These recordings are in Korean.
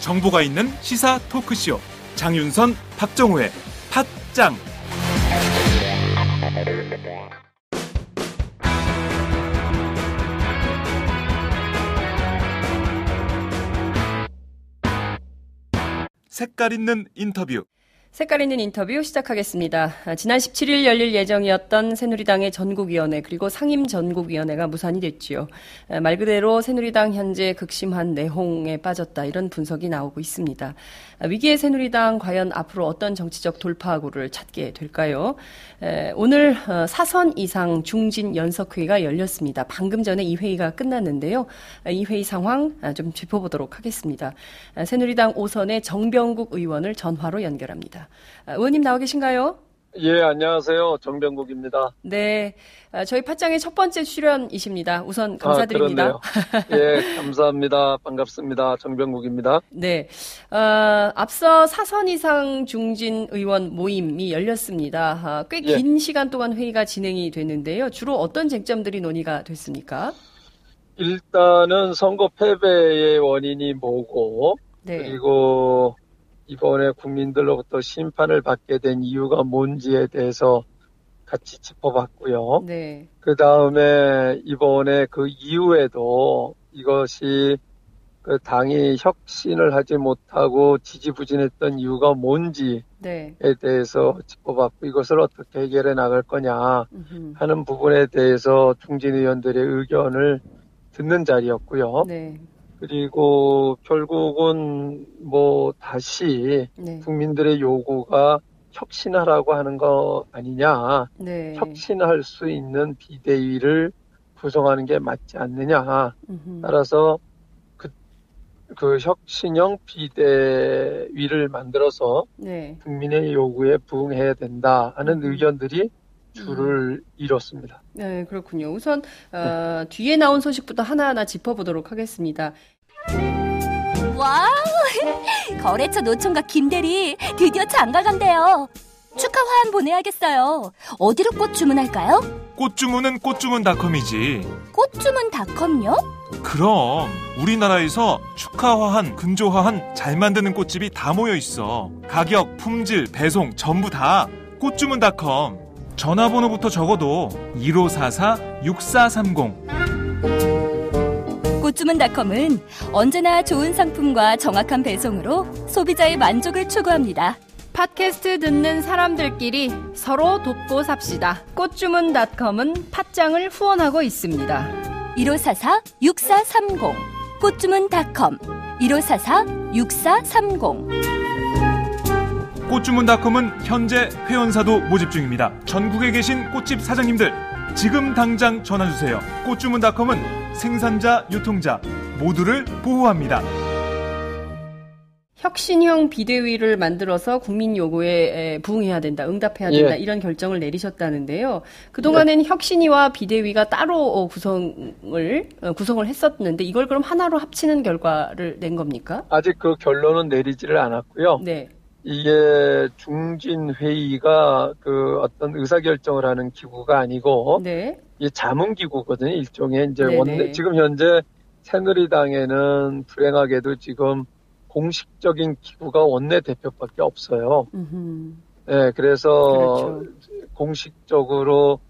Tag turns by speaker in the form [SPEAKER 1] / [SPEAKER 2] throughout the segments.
[SPEAKER 1] 정보가 있는 시사 토크쇼. 장윤선 박정호의 팟짱. 색깔 있는 인터뷰
[SPEAKER 2] 색깔 있는 인터뷰 시작하겠습니다. 아, 지난 17일 열릴 예정이었던 새누리당의 전국위원회 그리고 상임 전국위원회가 무산이 됐지요. 아, 말 그대로 새누리당 현재 극심한 내홍에 빠졌다 이런 분석이 나오고 있습니다. 아, 위기의 새누리당 과연 앞으로 어떤 정치적 돌파구를 찾게 될까요? 오늘 어, 사선 이상 중진 연석회의가 열렸습니다. 방금 전에 이 회의가 끝났는데요. 이 회의 상황 좀 짚어보도록 하겠습니다. 새누리당 5선의 정병국 의원을 전화로 연결합니다. 아, 의원님 나와 계신가요?
[SPEAKER 3] 예, 안녕하세요. 정병국입니다.
[SPEAKER 2] 네. 아, 저희 팟짱의 첫 번째 출연이십니다. 우선 감사드립니다.
[SPEAKER 3] 아, 예, 감사합니다. 반갑습니다. 정병국입니다.
[SPEAKER 2] 네. 어, 앞서 사선 이상 중진 의원 모임이 열렸습니다. 아, 꽤긴 예. 시간 동안 회의가 진행이 됐는데요. 주로 어떤 쟁점들이 논의가 됐습니까?
[SPEAKER 3] 일단은 선거 패배의 원인이 뭐고, 네. 그리고 이번에 국민들로부터 심판을 받게 된 이유가 뭔지에 대해서 같이 짚어봤고요. 네. 그 다음에 이번에 그 이후에도 이것이 그 당이 혁신을 하지 못하고 지지부진했던 이유가 뭔지에 네. 대해서 짚어봤고 이것을 어떻게 해결해 나갈 거냐 하는 부분에 대해서 중진 의원들의 의견을 듣는 자리였고요. 네. 그리고 결국은 뭐 다시 네. 국민들의 요구가 혁신하라고 하는 거 아니냐. 네. 혁신할 수 있는 비대위를 구성하는 게 맞지 않느냐. 음흠. 따라서 그, 그 혁신형 비대위를 만들어서 네. 국민의 요구에 부응해야 된다 하는 음. 의견들이 줄을 음. 잃었습니다.
[SPEAKER 2] 네, 그렇군요. 우선 어, 뒤에 나온 소식부터 하나하나 짚어보도록 하겠습니다.
[SPEAKER 4] 와우! 거래처 노총각 김대리 드디어 장가 간대요. 축하 화한 보내야겠어요. 어디로 꽃 주문할까요?
[SPEAKER 1] 꽃 주문은 꽃주문닷컴이지.
[SPEAKER 4] 꽃주문닷컴요?
[SPEAKER 1] 그럼 우리나라에서 축하 화한, 근조 화한 잘 만드는 꽃집이 다 모여 있어. 가격, 품질, 배송 전부 다 꽃주문닷컴. 전화번호부터 적어도 1544-6430.
[SPEAKER 4] 꽃주문닷컴은 언제나 좋은 상품과 정확한 배송으로 소비자의 만족을 추구합니다.
[SPEAKER 2] 팟캐스트 듣는 사람들끼리 서로 돕고 삽시다. 꽃주문닷컴은 팟짱을 후원하고 있습니다.
[SPEAKER 4] 1544-6430 꽃주문닷컴 1544-6430
[SPEAKER 1] 꽃주문닷컴은 현재 회원사도 모집 중입니다. 전국에 계신 꽃집 사장님들 지금 당장 전화 주세요. 꽃주문닷컴은 생산자, 유통자 모두를 보호합니다.
[SPEAKER 2] 혁신형 비대위를 만들어서 국민 요구에 부응해야 된다, 응답해야 된다 예. 이런 결정을 내리셨다는데요. 그 동안에는 예. 혁신위와 비대위가 따로 어, 구성을 어, 구성을 했었는데 이걸 그럼 하나로 합치는 결과를 낸 겁니까?
[SPEAKER 3] 아직 그 결론은 내리지를 않았고요. 네. 이게 중진 회의가 그 어떤 의사 결정을 하는 기구가 아니고 네. 이 자문 기구거든요. 일종의 이제 네네. 원내 지금 현재 새누리당에는 불행하게도 지금 공식적인 기구가 원내 대표밖에 없어요. 음흠. 네, 그래서 그렇죠. 공식적으로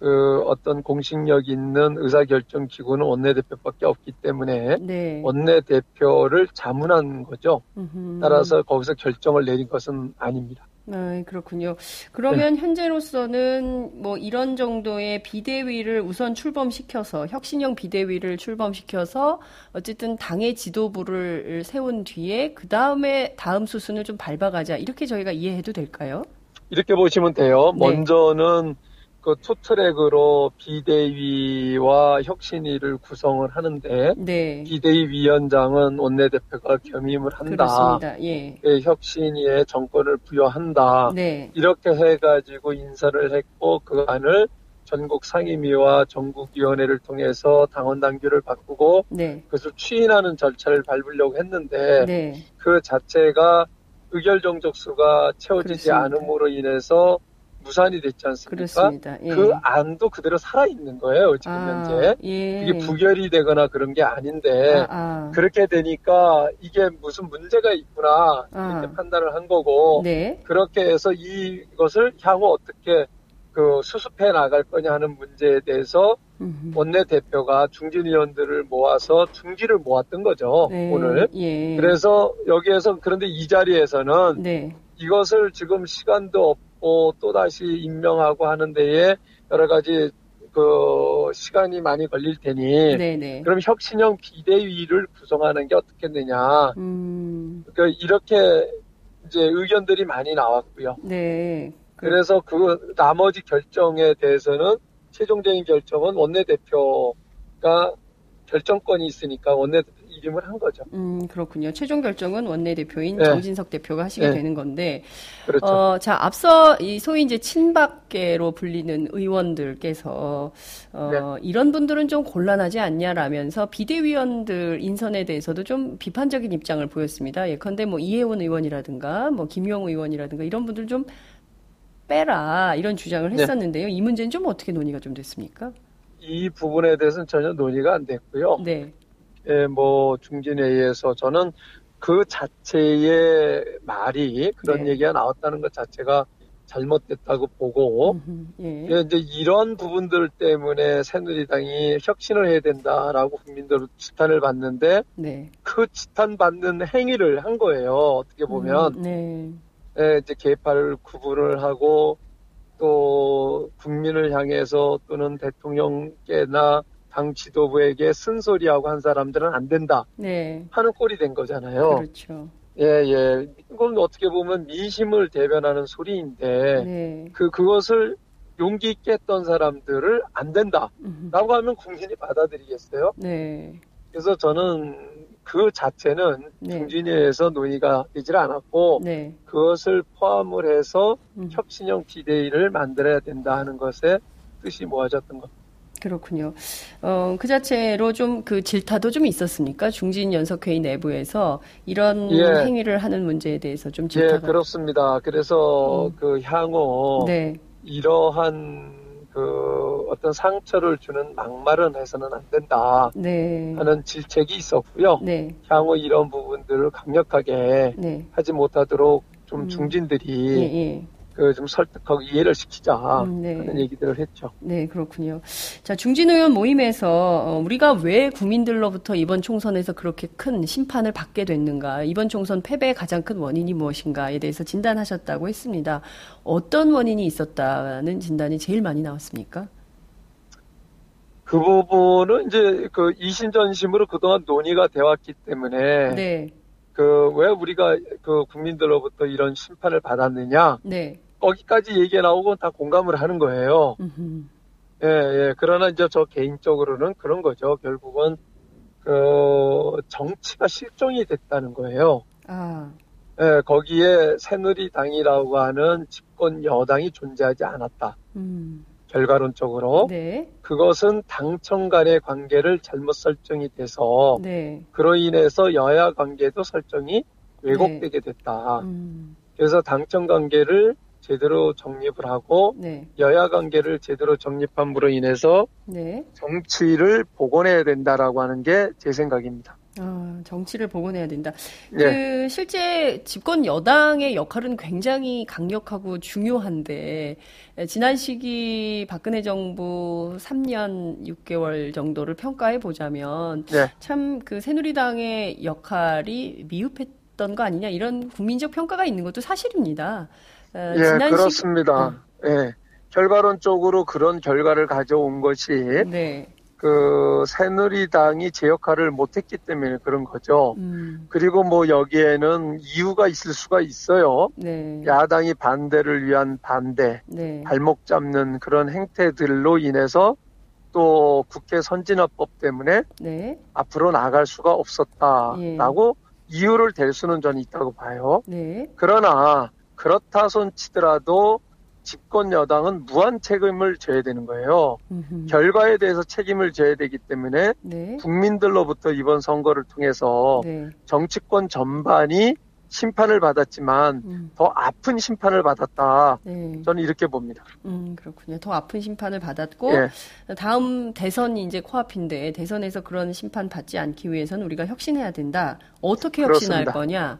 [SPEAKER 3] 그 어떤 공식력 있는 의사결정 기구는 원내대표밖에 없기 때문에 네. 원내대표를 자문한 거죠. 음흠. 따라서 거기서 결정을 내린 것은 아닙니다.
[SPEAKER 2] 아, 그렇군요. 그러면 네. 현재로서는 뭐 이런 정도의 비대위를 우선 출범시켜서 혁신형 비대위를 출범시켜서 어쨌든 당의 지도부를 세운 뒤에 그 다음에 다음 수순을 좀 밟아가자 이렇게 저희가 이해해도 될까요?
[SPEAKER 3] 이렇게 보시면 돼요. 네. 먼저는 그 투트랙으로 비대위와 혁신위를 구성을 하는데 네. 비대위 위원장은 원내대표가 겸임을 한다. 그렇습니다. 예. 예 혁신위에 정권을 부여한다. 네. 이렇게 해가지고 인사를 했고 그 안을 전국 상임위와 전국위원회를 통해서 당원 당규를 바꾸고 네. 그것을 추인하는 절차를 밟으려고 했는데 네. 그 자체가 의결 정족수가 채워지지
[SPEAKER 2] 그렇습니다.
[SPEAKER 3] 않음으로 인해서 무산이 됐지 않습니까?
[SPEAKER 2] 그렇습니다. 예.
[SPEAKER 3] 그 안도 그대로 살아 있는 거예요 지금
[SPEAKER 2] 아,
[SPEAKER 3] 현재.
[SPEAKER 2] 예.
[SPEAKER 3] 이게 부결이 되거나 그런 게 아닌데
[SPEAKER 2] 아, 아.
[SPEAKER 3] 그렇게 되니까 이게 무슨 문제가 있구나
[SPEAKER 2] 아.
[SPEAKER 3] 이렇게 판단을 한 거고
[SPEAKER 2] 네.
[SPEAKER 3] 그렇게 해서 이것을 향후 어떻게 그 수습해 나갈 거냐 하는 문제에 대해서
[SPEAKER 2] 음흠.
[SPEAKER 3] 원내 대표가 중진 의원들을 모아서 중지를 모았던 거죠
[SPEAKER 2] 네.
[SPEAKER 3] 오늘.
[SPEAKER 2] 예.
[SPEAKER 3] 그래서 여기에서 그런데 이 자리에서는
[SPEAKER 2] 네.
[SPEAKER 3] 이것을 지금 시간도 없고 또 다시 임명하고 하는 데에 여러 가지 그 시간이 많이 걸릴 테니
[SPEAKER 2] 네, 네.
[SPEAKER 3] 그럼 혁신형 비대위를 구성하는 게 어떻겠느냐
[SPEAKER 2] 음.
[SPEAKER 3] 그 이렇게 이제 의견들이 많이 나왔고요.
[SPEAKER 2] 네.
[SPEAKER 3] 그래서 그 나머지 결정에 대해서는 최종적인 결정은 원내대표가 결정권이 있으니까 원내대표 이름을 한 거죠.
[SPEAKER 2] 음, 그렇군요. 최종 결정은 원내대표인
[SPEAKER 3] 네.
[SPEAKER 2] 정진석 대표가 하시게
[SPEAKER 3] 네.
[SPEAKER 2] 되는 건데,
[SPEAKER 3] 그렇죠.
[SPEAKER 2] 어, 자, 앞서 이 소위 이제 친박계로 불리는 의원들께서, 어,
[SPEAKER 3] 네.
[SPEAKER 2] 이런 분들은 좀 곤란하지 않냐라면서 비대위원들 인선에 대해서도 좀 비판적인 입장을 보였습니다. 예컨대 뭐 이혜원 의원이라든가, 뭐 김용 의원이라든가 이런 분들 좀 빼라, 이런 주장을
[SPEAKER 3] 네.
[SPEAKER 2] 했었는데요. 이 문제는 좀 어떻게 논의가 좀 됐습니까?
[SPEAKER 3] 이 부분에 대해서는 전혀 논의가 안 됐고요.
[SPEAKER 2] 네.
[SPEAKER 3] 예, 뭐 중진회의에서 저는 그 자체의 말이 그런
[SPEAKER 2] 네.
[SPEAKER 3] 얘기가 나왔다는 것 자체가 잘못됐다고 보고
[SPEAKER 2] 음흠, 예.
[SPEAKER 3] 예, 이제 이런 부분들 때문에 새누리당이 혁신을 해야 된다라고 국민들 지탄을 받는데
[SPEAKER 2] 네.
[SPEAKER 3] 그 지탄 받는 행위를 한 거예요. 어떻게 보면
[SPEAKER 2] 음, 네.
[SPEAKER 3] 예, 이제 계파를 구분을 하고 또 국민을 향해서 또는 대통령께나 당 지도부에게 쓴소리하고 한 사람들은 안 된다
[SPEAKER 2] 네.
[SPEAKER 3] 하는 꼴이 된 거잖아요.
[SPEAKER 2] 그렇죠.
[SPEAKER 3] 예, 예. 이건 어떻게 보면 민심을 대변하는 소리인데
[SPEAKER 2] 네.
[SPEAKER 3] 그 그것을 용기 있게 했던 사람들을 안 된다라고
[SPEAKER 2] 음,
[SPEAKER 3] 하면 국민이 받아들이겠어요?
[SPEAKER 2] 네.
[SPEAKER 3] 그래서 저는 그 자체는
[SPEAKER 2] 네.
[SPEAKER 3] 중진회에서 논의가 되질 않았고
[SPEAKER 2] 네.
[SPEAKER 3] 그것을 포함을 해서
[SPEAKER 2] 음,
[SPEAKER 3] 혁신형 비대위를 만들어야 된다 하는 것에 뜻이 모아졌던 것.
[SPEAKER 2] 그렇군요. 어, 그 자체로 좀 그 질타도 좀 있었습니까? 중진 연석회의 내부에서 이런
[SPEAKER 3] 예.
[SPEAKER 2] 행위를 하는 문제에 대해서 좀
[SPEAKER 3] 예,
[SPEAKER 2] 질타가.
[SPEAKER 3] 그렇습니다. 그래서
[SPEAKER 2] 음.
[SPEAKER 3] 그 향후
[SPEAKER 2] 네.
[SPEAKER 3] 이러한 그 어떤 상처를 주는 막말은 해서는 안 된다
[SPEAKER 2] 네.
[SPEAKER 3] 하는 질책이 있었고요.
[SPEAKER 2] 네.
[SPEAKER 3] 향후 이런 부분들을 강력하게
[SPEAKER 2] 네.
[SPEAKER 3] 하지 못하도록 좀
[SPEAKER 2] 음.
[SPEAKER 3] 중진들이
[SPEAKER 2] 예, 예.
[SPEAKER 3] 그좀 설득하고 이해를 시키자
[SPEAKER 2] 음, 네.
[SPEAKER 3] 하는 얘기들을 했죠.
[SPEAKER 2] 네, 그렇군요. 자, 중진 의원 모임에서 어, 우리가 왜 국민들로부터 이번 총선에서 그렇게 큰 심판을 받게 됐는가, 이번 총선 패배의 가장 큰 원인이 무엇인가에 대해서 진단하셨다고 했습니다. 어떤 원인이 있었다는 진단이 제일 많이 나왔습니까?
[SPEAKER 3] 그 부분은 이제 그 이심전심으로 그동안 논의가 되어 왔기 때문에
[SPEAKER 2] 네,
[SPEAKER 3] 그왜 우리가 그 국민들로부터 이런 심판을 받았느냐
[SPEAKER 2] 네.
[SPEAKER 3] 거기까지 얘기가 나오고 다 공감을 하는 거예요.
[SPEAKER 2] 음흠.
[SPEAKER 3] 예, 예. 그러나 이제 저 개인적으로는 그런 거죠. 결국은 그 정치가 실종이 됐다는 거예요.
[SPEAKER 2] 아,
[SPEAKER 3] 예, 거기에 새누리당이라고 하는 집권 여당이 존재하지 않았다.
[SPEAKER 2] 음,
[SPEAKER 3] 결과론적으로
[SPEAKER 2] 네,
[SPEAKER 3] 그것은 당청 간의 관계를 잘못 설정이 돼서
[SPEAKER 2] 네,
[SPEAKER 3] 그로 인해서 여야 관계도 설정이 왜곡되게 됐다.
[SPEAKER 2] 음,
[SPEAKER 3] 그래서 당청 관계를 제대로 정립을 하고
[SPEAKER 2] 네,
[SPEAKER 3] 여야 관계를 제대로 정립함으로 인해서
[SPEAKER 2] 네.
[SPEAKER 3] 정치를 복원해야 된다라고 하는 게 제 생각입니다.
[SPEAKER 2] 아, 정치를 복원해야 된다.
[SPEAKER 3] 예.
[SPEAKER 2] 그 실제 집권 여당의 역할은 굉장히 강력하고 중요한데 에, 지난 시기 박근혜 정부 3년 6개월 정도를 평가해 보자면
[SPEAKER 3] 네.
[SPEAKER 2] 참그 새누리당의 역할이 미흡했 던 거 아니냐 이런 국민적 평가가 있는 것도 사실입니다. 어,
[SPEAKER 3] 예, 그렇습니다. 예. 결과론적으로 그런 결과를 가져온 것이
[SPEAKER 2] 네.
[SPEAKER 3] 그 새누리당이 제 역할을 못했기 때문에 그런 거죠.
[SPEAKER 2] 음,
[SPEAKER 3] 그리고 뭐 여기에는 이유가 있을 수가 있어요.
[SPEAKER 2] 네.
[SPEAKER 3] 야당이 반대를 위한 반대,
[SPEAKER 2] 네.
[SPEAKER 3] 발목 잡는 그런 행태들로 인해서 또 국회 선진화법 때문에
[SPEAKER 2] 네.
[SPEAKER 3] 앞으로 나갈 수가 없었다라고 이유를 댈 수는 저는 있다고 봐요.
[SPEAKER 2] 네.
[SPEAKER 3] 그러나 그렇다 손 치더라도 집권 여당은 무한 책임을 져야 되는 거예요.
[SPEAKER 2] 음흠.
[SPEAKER 3] 결과에 대해서 책임을 져야 되기 때문에
[SPEAKER 2] 네.
[SPEAKER 3] 국민들로부터 이번 선거를 통해서
[SPEAKER 2] 네.
[SPEAKER 3] 정치권 전반이 심판을 받았지만 음. 더 아픈 심판을 받았다. 네. 저는 이렇게 봅니다.
[SPEAKER 2] 음, 그렇군요. 더 아픈 심판을 받았고 예. 다음 대선이 이제 코앞인데 대선에서 그런 심판 받지 않기 위해서는 우리가 혁신해야 된다. 어떻게 혁신할 그렇습니다. 거냐?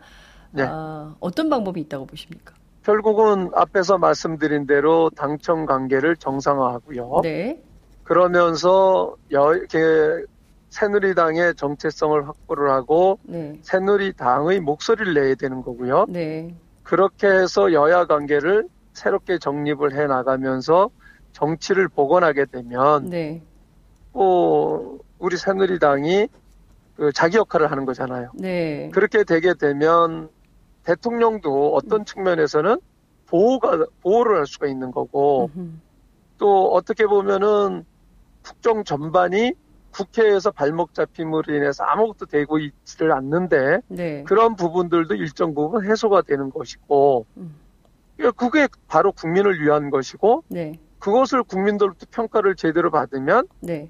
[SPEAKER 2] 네. 아, 어떤 방법이 있다고 보십니까?
[SPEAKER 3] 결국은 앞에서 말씀드린 대로 당청 관계를 정상화하고요. 네. 그러면서 여, 이렇게 새누리당의 정체성을 확보를 하고 네. 새누리당의 목소리를 내야 되는 거고요. 네. 그렇게 해서 여야 관계를 새롭게 정립을 해 나가면서 정치를 복원하게 되면 네. 또 우리 새누리당이 그 자기 역할을 하는 거잖아요. 네. 그렇게 되게 되면 대통령도 어떤 측면에서는 보호가 보호를 할 수가 있는 거고 또 어떻게 보면은 국정 전반이 국회에서 발목 잡힘으로 인해서 아무것도 되고 있지를 않는데 네. 그런 부분들도 일정 부분 해소가 되는 것이고 음. 그게 바로 국민을 위한 것이고 네. 그것을 국민들로부터 평가를 제대로 받으면 네.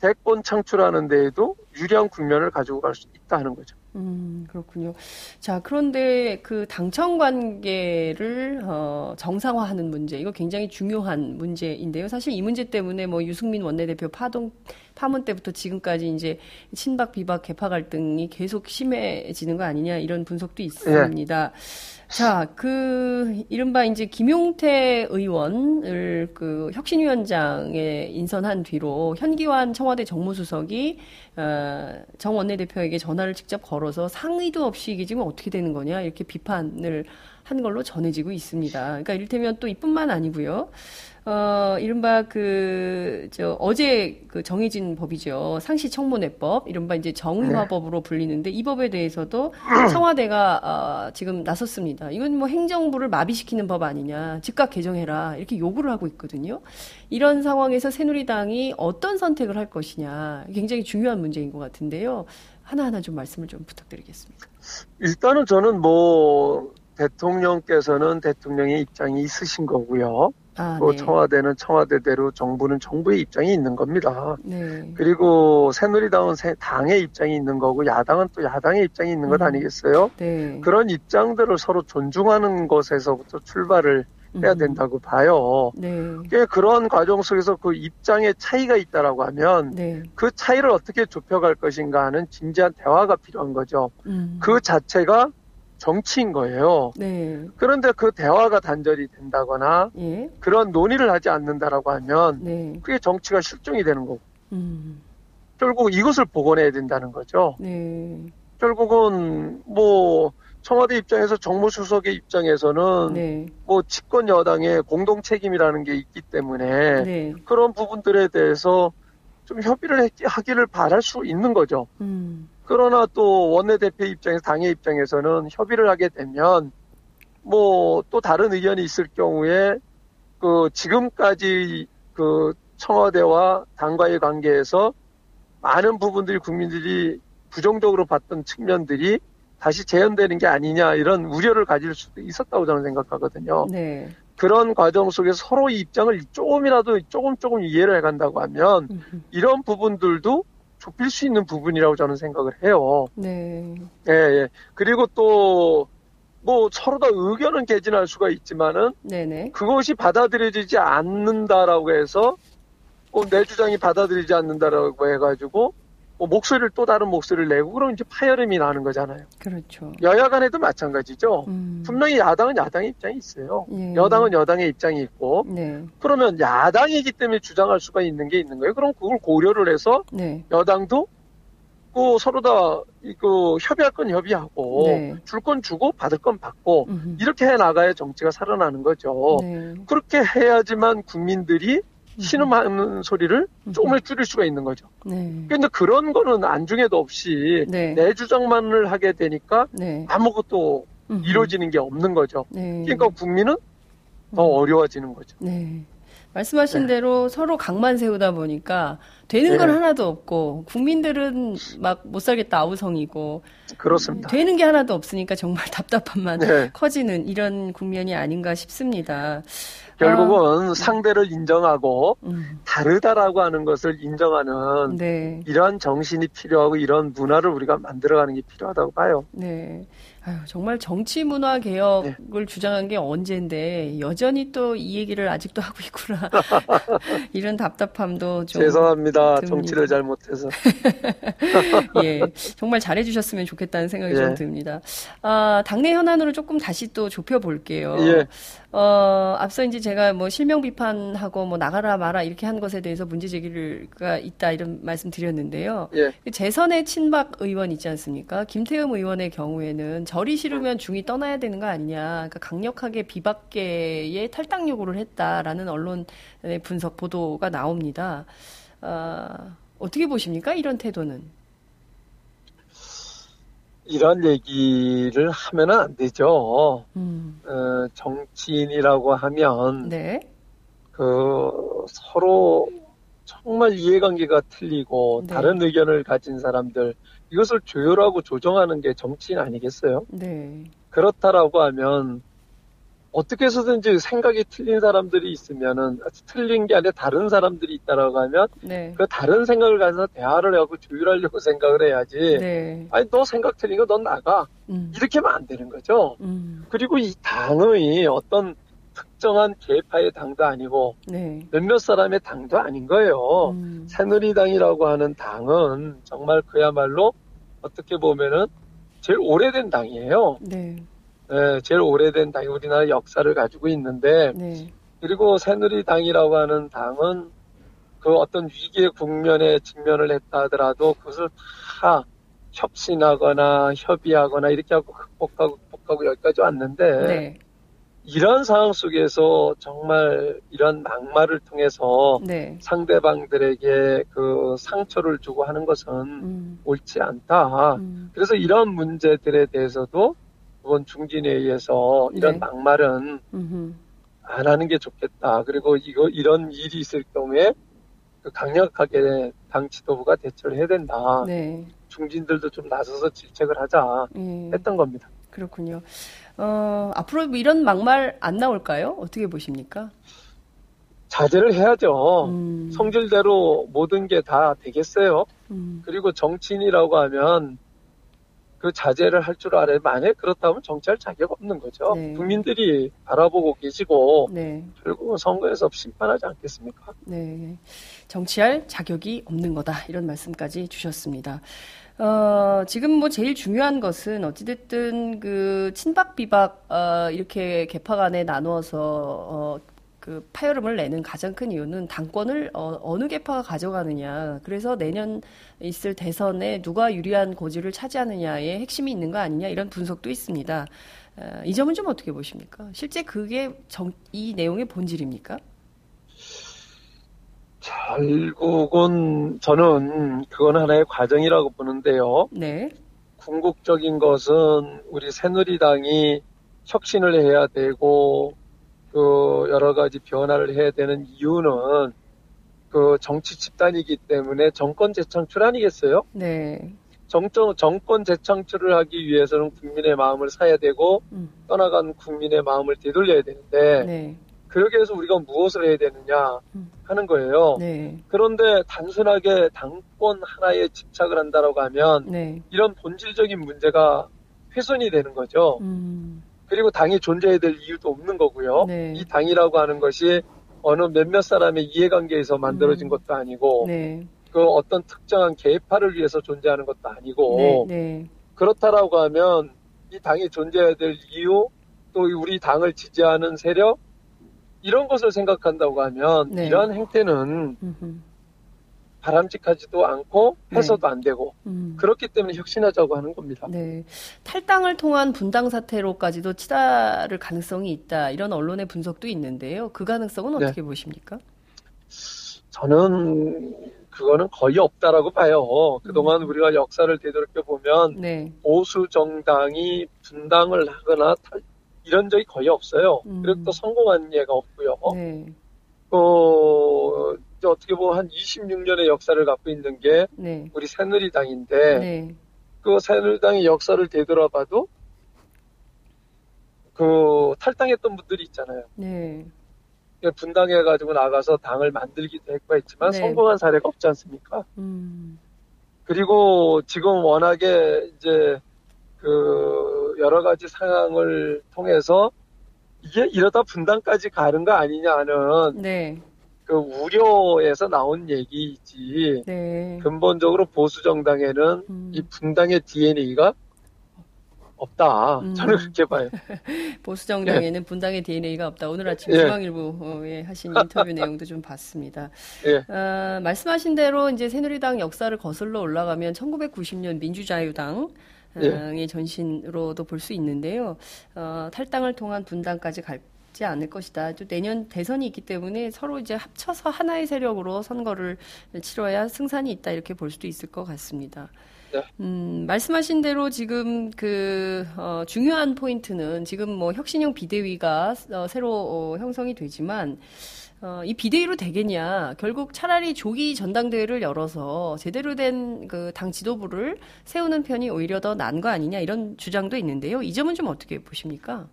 [SPEAKER 3] 대권 창출하는 데에도 유리한 국면을 가지고 갈 수 있다 하는 거죠.
[SPEAKER 2] 음, 그렇군요. 자, 그런데 그 당청 관계를 어, 정상화하는 문제, 이거 굉장히 중요한 문제인데요. 사실 이 문제 때문에 뭐 유승민 원내대표 파동 파문 때부터 지금까지 이제 친박 비박 개파 갈등이 계속 심해지는 거 아니냐 이런 분석도 있습니다. 네. 자, 그 이른바 이제 김용태 의원을 그 혁신위원장에 인선한 뒤로 현기환 청와대 정무수석이 어, 정 원내대표에게 전화를 직접 걸어서 상의도 없이 이게 지금 어떻게 되는 거냐 이렇게 비판을 한 걸로 전해지고 있습니다. 그러니까 이를테면 또 이뿐만 아니고요. 어, 이른바 그, 저, 어제 그 정해진 법이죠. 상시 청문회법, 이른바 이제 정의화법으로 네. 불리는데 이 법에 대해서도 청와대가 어, 지금 나섰습니다. 이건 뭐 행정부를 마비시키는 법 아니냐. 즉각 개정해라. 이렇게 요구를 하고 있거든요. 이런 상황에서 새누리당이 어떤 선택을 할 것이냐. 굉장히 중요한 문제인 것 같은데요. 하나하나 좀 말씀을 좀 부탁드리겠습니다.
[SPEAKER 3] 일단은 저는 뭐, 대통령께서는 대통령의 입장이 있으신 거고요. 아, 또 네. 청와대는 청와대대로 정부는 정부의 입장이 있는 겁니다. 네. 그리고 새누리당은 새 당의 입장이 있는 거고 야당은 또 야당의 입장이 있는 것 음. 아니겠어요? 네. 그런 입장들을 서로 존중하는 것에서부터 출발을 해야 음. 된다고 봐요. 네. 그런 과정 속에서 그 입장의 차이가 있다라고 하면 네. 그 차이를 어떻게 좁혀갈 것인가 하는 진지한 대화가 필요한 거죠. 음. 그 자체가 정치인 거예요. 네. 그런데 그 대화가 단절이 된다거나 예. 그런 논의를 하지 않는다라고 하면 네. 그게 정치가 실종이 되는 거고 음. 결국 이것을 복원해야 된다는 거죠. 네. 결국은 뭐 청와대 입장에서 정무수석의 입장에서는 네. 뭐 집권 여당의 공동 책임이라는 게 있기 때문에 네. 그런 부분들에 대해서 좀 협의를 하기를 바랄 수 있는 거죠. 음. 그러나 또 원내대표 입장에서 당의 입장에서는 협의를 하게 되면 뭐 또 다른 의견이 있을 경우에 그 지금까지 그 청와대와 당과의 관계에서 많은 부분들이 국민들이 부정적으로 봤던 측면들이 다시 재현되는 게 아니냐 이런 우려를 가질 수도 있었다고 저는 생각하거든요. 네. 그런 과정 속에서 서로 입장을 조금이라도 조금 조금 이해를 해간다고 하면 이런 부분들도 좁힐 수 있는 부분이라고 저는 생각을 해요. 네. 예, 예. 그리고 또, 뭐 서로 다 의견은 개진할 수가 있지만은 네네. 그것이 받아들여지지 않는다라고 해서 꼭내 주장이 받아들이지 않는다라고 해가지고 뭐 목소리를 또 다른 목소리를 내고 그럼 이제 파열음이 나는 거잖아요.
[SPEAKER 2] 그렇죠.
[SPEAKER 3] 여야 간에도 마찬가지죠. 음. 분명히 야당은 야당의 입장이 있어요. 예. 여당은 여당의 입장이 있고 네. 그러면 야당이기 때문에 주장할 수가 있는 게 있는 거예요. 그럼 그걸 고려를 해서 네. 여당도 그 서로 다그 협의할 건 협의하고 네. 줄건 주고 받을 건 받고 음흠. 이렇게 해 나가야 정치가 살아나는 거죠. 네. 그렇게 해야지만 국민들이 신음하는 소리를 조금을 줄일 수가 있는 거죠. 네. 그런데 그런 거는 안중에도 없이 네. 내 주장만을 하게 되니까 네. 아무것도 이루어지는 게 없는 거죠. 네. 그러니까 국민은 더 음. 어려워지는 거죠. 네.
[SPEAKER 2] 말씀하신 네. 대로 서로 각만 세우다 보니까 되는 건 네. 하나도 없고 국민들은 막 못 살겠다 아우성이고
[SPEAKER 3] 그렇습니다.
[SPEAKER 2] 되는 게 하나도 없으니까 정말 답답함만 커지는 이런 국면이 아닌가 싶습니다.
[SPEAKER 3] 결국은 아, 상대를 인정하고 음. 다르다라고 하는 것을 인정하는 네. 이런 정신이 필요하고 이런 문화를 우리가 만들어가는 게 필요하다고 봐요. 네.
[SPEAKER 2] 아유, 정말 정치 문화 개혁을 네. 주장한 게 언젠데 여전히 또 이 얘기를 아직도 하고 있구나. 이런 답답함도 좀
[SPEAKER 3] 죄송합니다. 듭니다. 정치를 잘못해서.
[SPEAKER 2] 예, 정말 잘해 주셨으면 좋겠다는 생각이 예. 좀 듭니다. 아, 당내 현안으로 조금 다시 또 좁혀 볼게요. 예. 어, 앞서 이제 제가 뭐 실명 비판하고 뭐 나가라 마라 이렇게 한 것에 대해서 문제 제기가 있다 이런 말씀 드렸는데요. 예. 재선의 친박 의원 있지 않습니까? 김태흠 의원의 경우에는 절이 싫으면 중이 떠나야 되는 거 아니냐. 그러니까 강력하게 비박계에 탈당 요구를 했다라는 언론의 분석 보도가 나옵니다. 어, 어떻게 보십니까? 이런 태도는?
[SPEAKER 3] 이런 얘기를 하면은 안 되죠. 음. 어, 정치인이라고 하면 네. 그 서로 정말 이해관계가 틀리고 네. 다른 의견을 가진 사람들 이것을 조율하고 조정하는 게 정치인 아니겠어요? 네. 그렇다라고 하면 어떻게 해서든지 생각이 틀린 사람들이 있으면은 틀린 게 아니라 다른 사람들이 있다라고 하면 네. 그 다른 생각을 가져서 대화를 하고 조율하려고 생각을 해야지. 네. 아니 너 생각 틀린 거 넌 나가 음. 이렇게 하면 안 되는 거죠. 음. 그리고 이 당의 어떤 특정한 계파의 당도 아니고 네. 몇몇 사람의 당도 아닌 거예요. 음. 새누리당이라고 하는 당은 정말 그야말로 어떻게 보면은 제일 오래된 당이에요. 네. 네, 제일 오래된 당이 우리나라 역사를 가지고 있는데 네. 그리고 새누리당이라고 하는 당은 그 어떤 위기의 국면에 직면을 했다 하더라도 그것을 다 협신하거나 협의하거나 이렇게 하고 극복하고 극복하고 여기까지 왔는데 네. 이런 상황 속에서 정말 이런 막말을 통해서 네. 상대방들에게 그 상처를 주고 하는 것은 음. 옳지 않다. 음. 그래서 이런 문제들에 대해서도 이번 중진회의에서 이런 네. 막말은 음흠. 안 하는 게 좋겠다. 그리고 이거 이런 일이 있을 경우에 그 강력하게 당 지도부가 대처를 해야 된다. 네. 중진들도 좀 나서서 질책을 하자 네. 했던 겁니다.
[SPEAKER 2] 그렇군요. 어, 앞으로 이런 막말 안 나올까요? 어떻게 보십니까?
[SPEAKER 3] 자제를 해야죠. 음. 성질대로 모든 게 다 되겠어요. 음. 그리고 정치인이라고 하면 그 자제를 할 줄 알아야 만약 그렇다면 정치할 자격 없는 거죠. 네. 국민들이 알아보고 계시고 네. 결국은 선거에서 심판하지 않겠습니까? 네.
[SPEAKER 2] 정치할 자격이 없는 거다 이런 말씀까지 주셨습니다. 어, 지금 뭐 제일 중요한 것은 어찌됐든 그 친박 비박 어, 이렇게 개파 간에 나누어서 어, 그 파열음을 내는 가장 큰 이유는 당권을 어, 느 개파가 가져가느냐. 그래서 내년 있을 대선에 누가 유리한 고지를 차지하느냐의 핵심이 있는 거 아니냐 이런 분석도 있습니다. 어, 이 점은 좀 어떻게 보십니까? 실제 그게 정, 이 내용의 본질입니까?
[SPEAKER 3] 결국은 저는 그건 하나의 과정이라고 보는데요. 네. 궁극적인 것은 우리 새누리당이 혁신을 해야 되고 그 여러 가지 변화를 해야 되는 이유는 그 정치 집단이기 때문에 정권 재창출 아니겠어요? 네. 정정, 정권 재창출을 하기 위해서는 국민의 마음을 사야 되고 음. 떠나간 국민의 마음을 되돌려야 되는데 네. 그러기 위해서 우리가 무엇을 해야 되느냐 음. 하는 거예요. 네. 그런데 단순하게 당권 하나에 집착을 한다라고 하면 네. 이런 본질적인 문제가 훼손이 되는 거죠. 음. 그리고 당이 존재해야 될 이유도 없는 거고요. 네. 이 당이라고 하는 것이 어느 몇몇 사람의 이해관계에서 만들어진 음. 것도 아니고 네. 그 어떤 특정한 계파를 위해서 존재하는 것도 아니고 네, 네. 그렇다라고 하면 이 당이 존재해야 될 이유 또 우리 당을 지지하는 세력 이런 것을 생각한다고 하면 네. 이러한 행태는 음흠. 바람직하지도 않고 네. 해서도 네. 안 되고 음. 그렇기 때문에 혁신하자고 하는 겁니다. 네.
[SPEAKER 2] 탈당을 통한 분당 사태로까지도 치달을 가능성이 있다 이런 언론의 분석도 있는데요. 그 가능성은 네. 어떻게 보십니까?
[SPEAKER 3] 저는 그거는 거의 없다라고 봐요. 그동안 음. 우리가 역사를 되돌려 보면 네. 보수 정당이 분당을 하거나 탈, 이런 적이 거의 없어요. 음. 그리고 또 성공한 예가 없고요. 네. 어, 어떻게 보면 한 26년의 역사를 갖고 있는 게 네. 우리 새누리당인데 네. 그 새누리당의 역사를 되돌아봐도 그 탈당했던 분들이 있잖아요. 네. 분당해 가지고 나가서 당을 만들기도 했고 했지만 네. 성공한 사례가 없지 않습니까? 음. 그리고 지금 워낙에 이제 그 여러 가지 상황을 통해서 이게 이러다 분당까지 가는 거 아니냐 하는 네. 그 우려에서 나온 얘기이지 네. 근본적으로 보수 정당에는 음. 이 분당의 DNA가 없다. 음. 저는 그렇게 봐요.
[SPEAKER 2] 보수 정당에는 예. 분당의 DNA가 없다. 오늘 아침 예. 중앙일보에 하신 인터뷰 내용도 좀 봤습니다. 예. 어, 말씀하신 대로 이제 새누리당 역사를 거슬러 올라가면 1990년 민주자유당 의 전신으로도 볼 수 있는데요. 어, 탈당을 통한 분당까지 갈 지 않을 것이다. 또 내년 대선이 있기 때문에 서로 이제 합쳐서 하나의 세력으로 선거를 치러야 승산이 있다 이렇게 볼 수도 있을 것 같습니다. 네. 음, 말씀하신 대로 지금 그, 어, 중요한 포인트는 지금 뭐 혁신형 비대위가 어, 새로 어, 형성이 되지만, 어, 이 비대위로 되겠냐. 결국 차라리 조기 전당대회를 열어서 제대로 된 그 당 지도부를 세우는 편이 오히려 더 나은 거 아니냐 이런 주장도 있는데요. 이 점은 좀 어떻게 보십니까?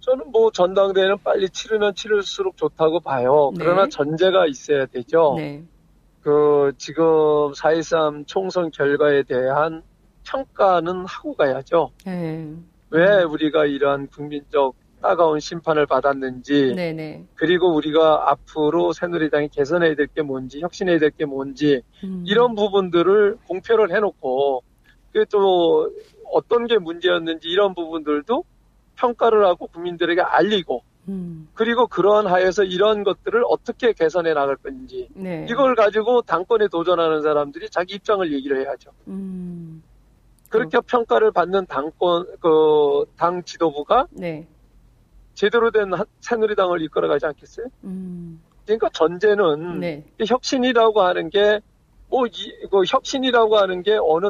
[SPEAKER 3] 저는 뭐 전당대회는 빨리 치르면 치를수록 좋다고 봐요. 네. 그러나 전제가 있어야 되죠. 네. 그 지금 4.13 총선 결과에 대한 평가는 하고 가야죠. 네. 왜 우리가 이러한 국민적 따가운 심판을 받았는지, 네네. 그리고 우리가 앞으로 새누리당이 개선해야 될 게 뭔지, 혁신해야 될 게 뭔지, 음. 이런 부분들을 공표를 해놓고, 또 어떤 게 문제였는지 이런 부분들도 평가를 하고 국민들에게 알리고, 음. 그리고 그러한 하에서 이런 것들을 어떻게 개선해 나갈 건지 네. 이걸 가지고 당권에 도전하는 사람들이 자기 입장을 얘기를 해야죠. 음. 그렇게 그 평가를 받는 당권 그 당 지도부가 네. 제대로 된 새누리당을 이끌어가지 않겠어요? 음. 그러니까 전제는 네. 혁신이라고 하는 게 뭐, 이, 그 혁신이라고 하는 게 어느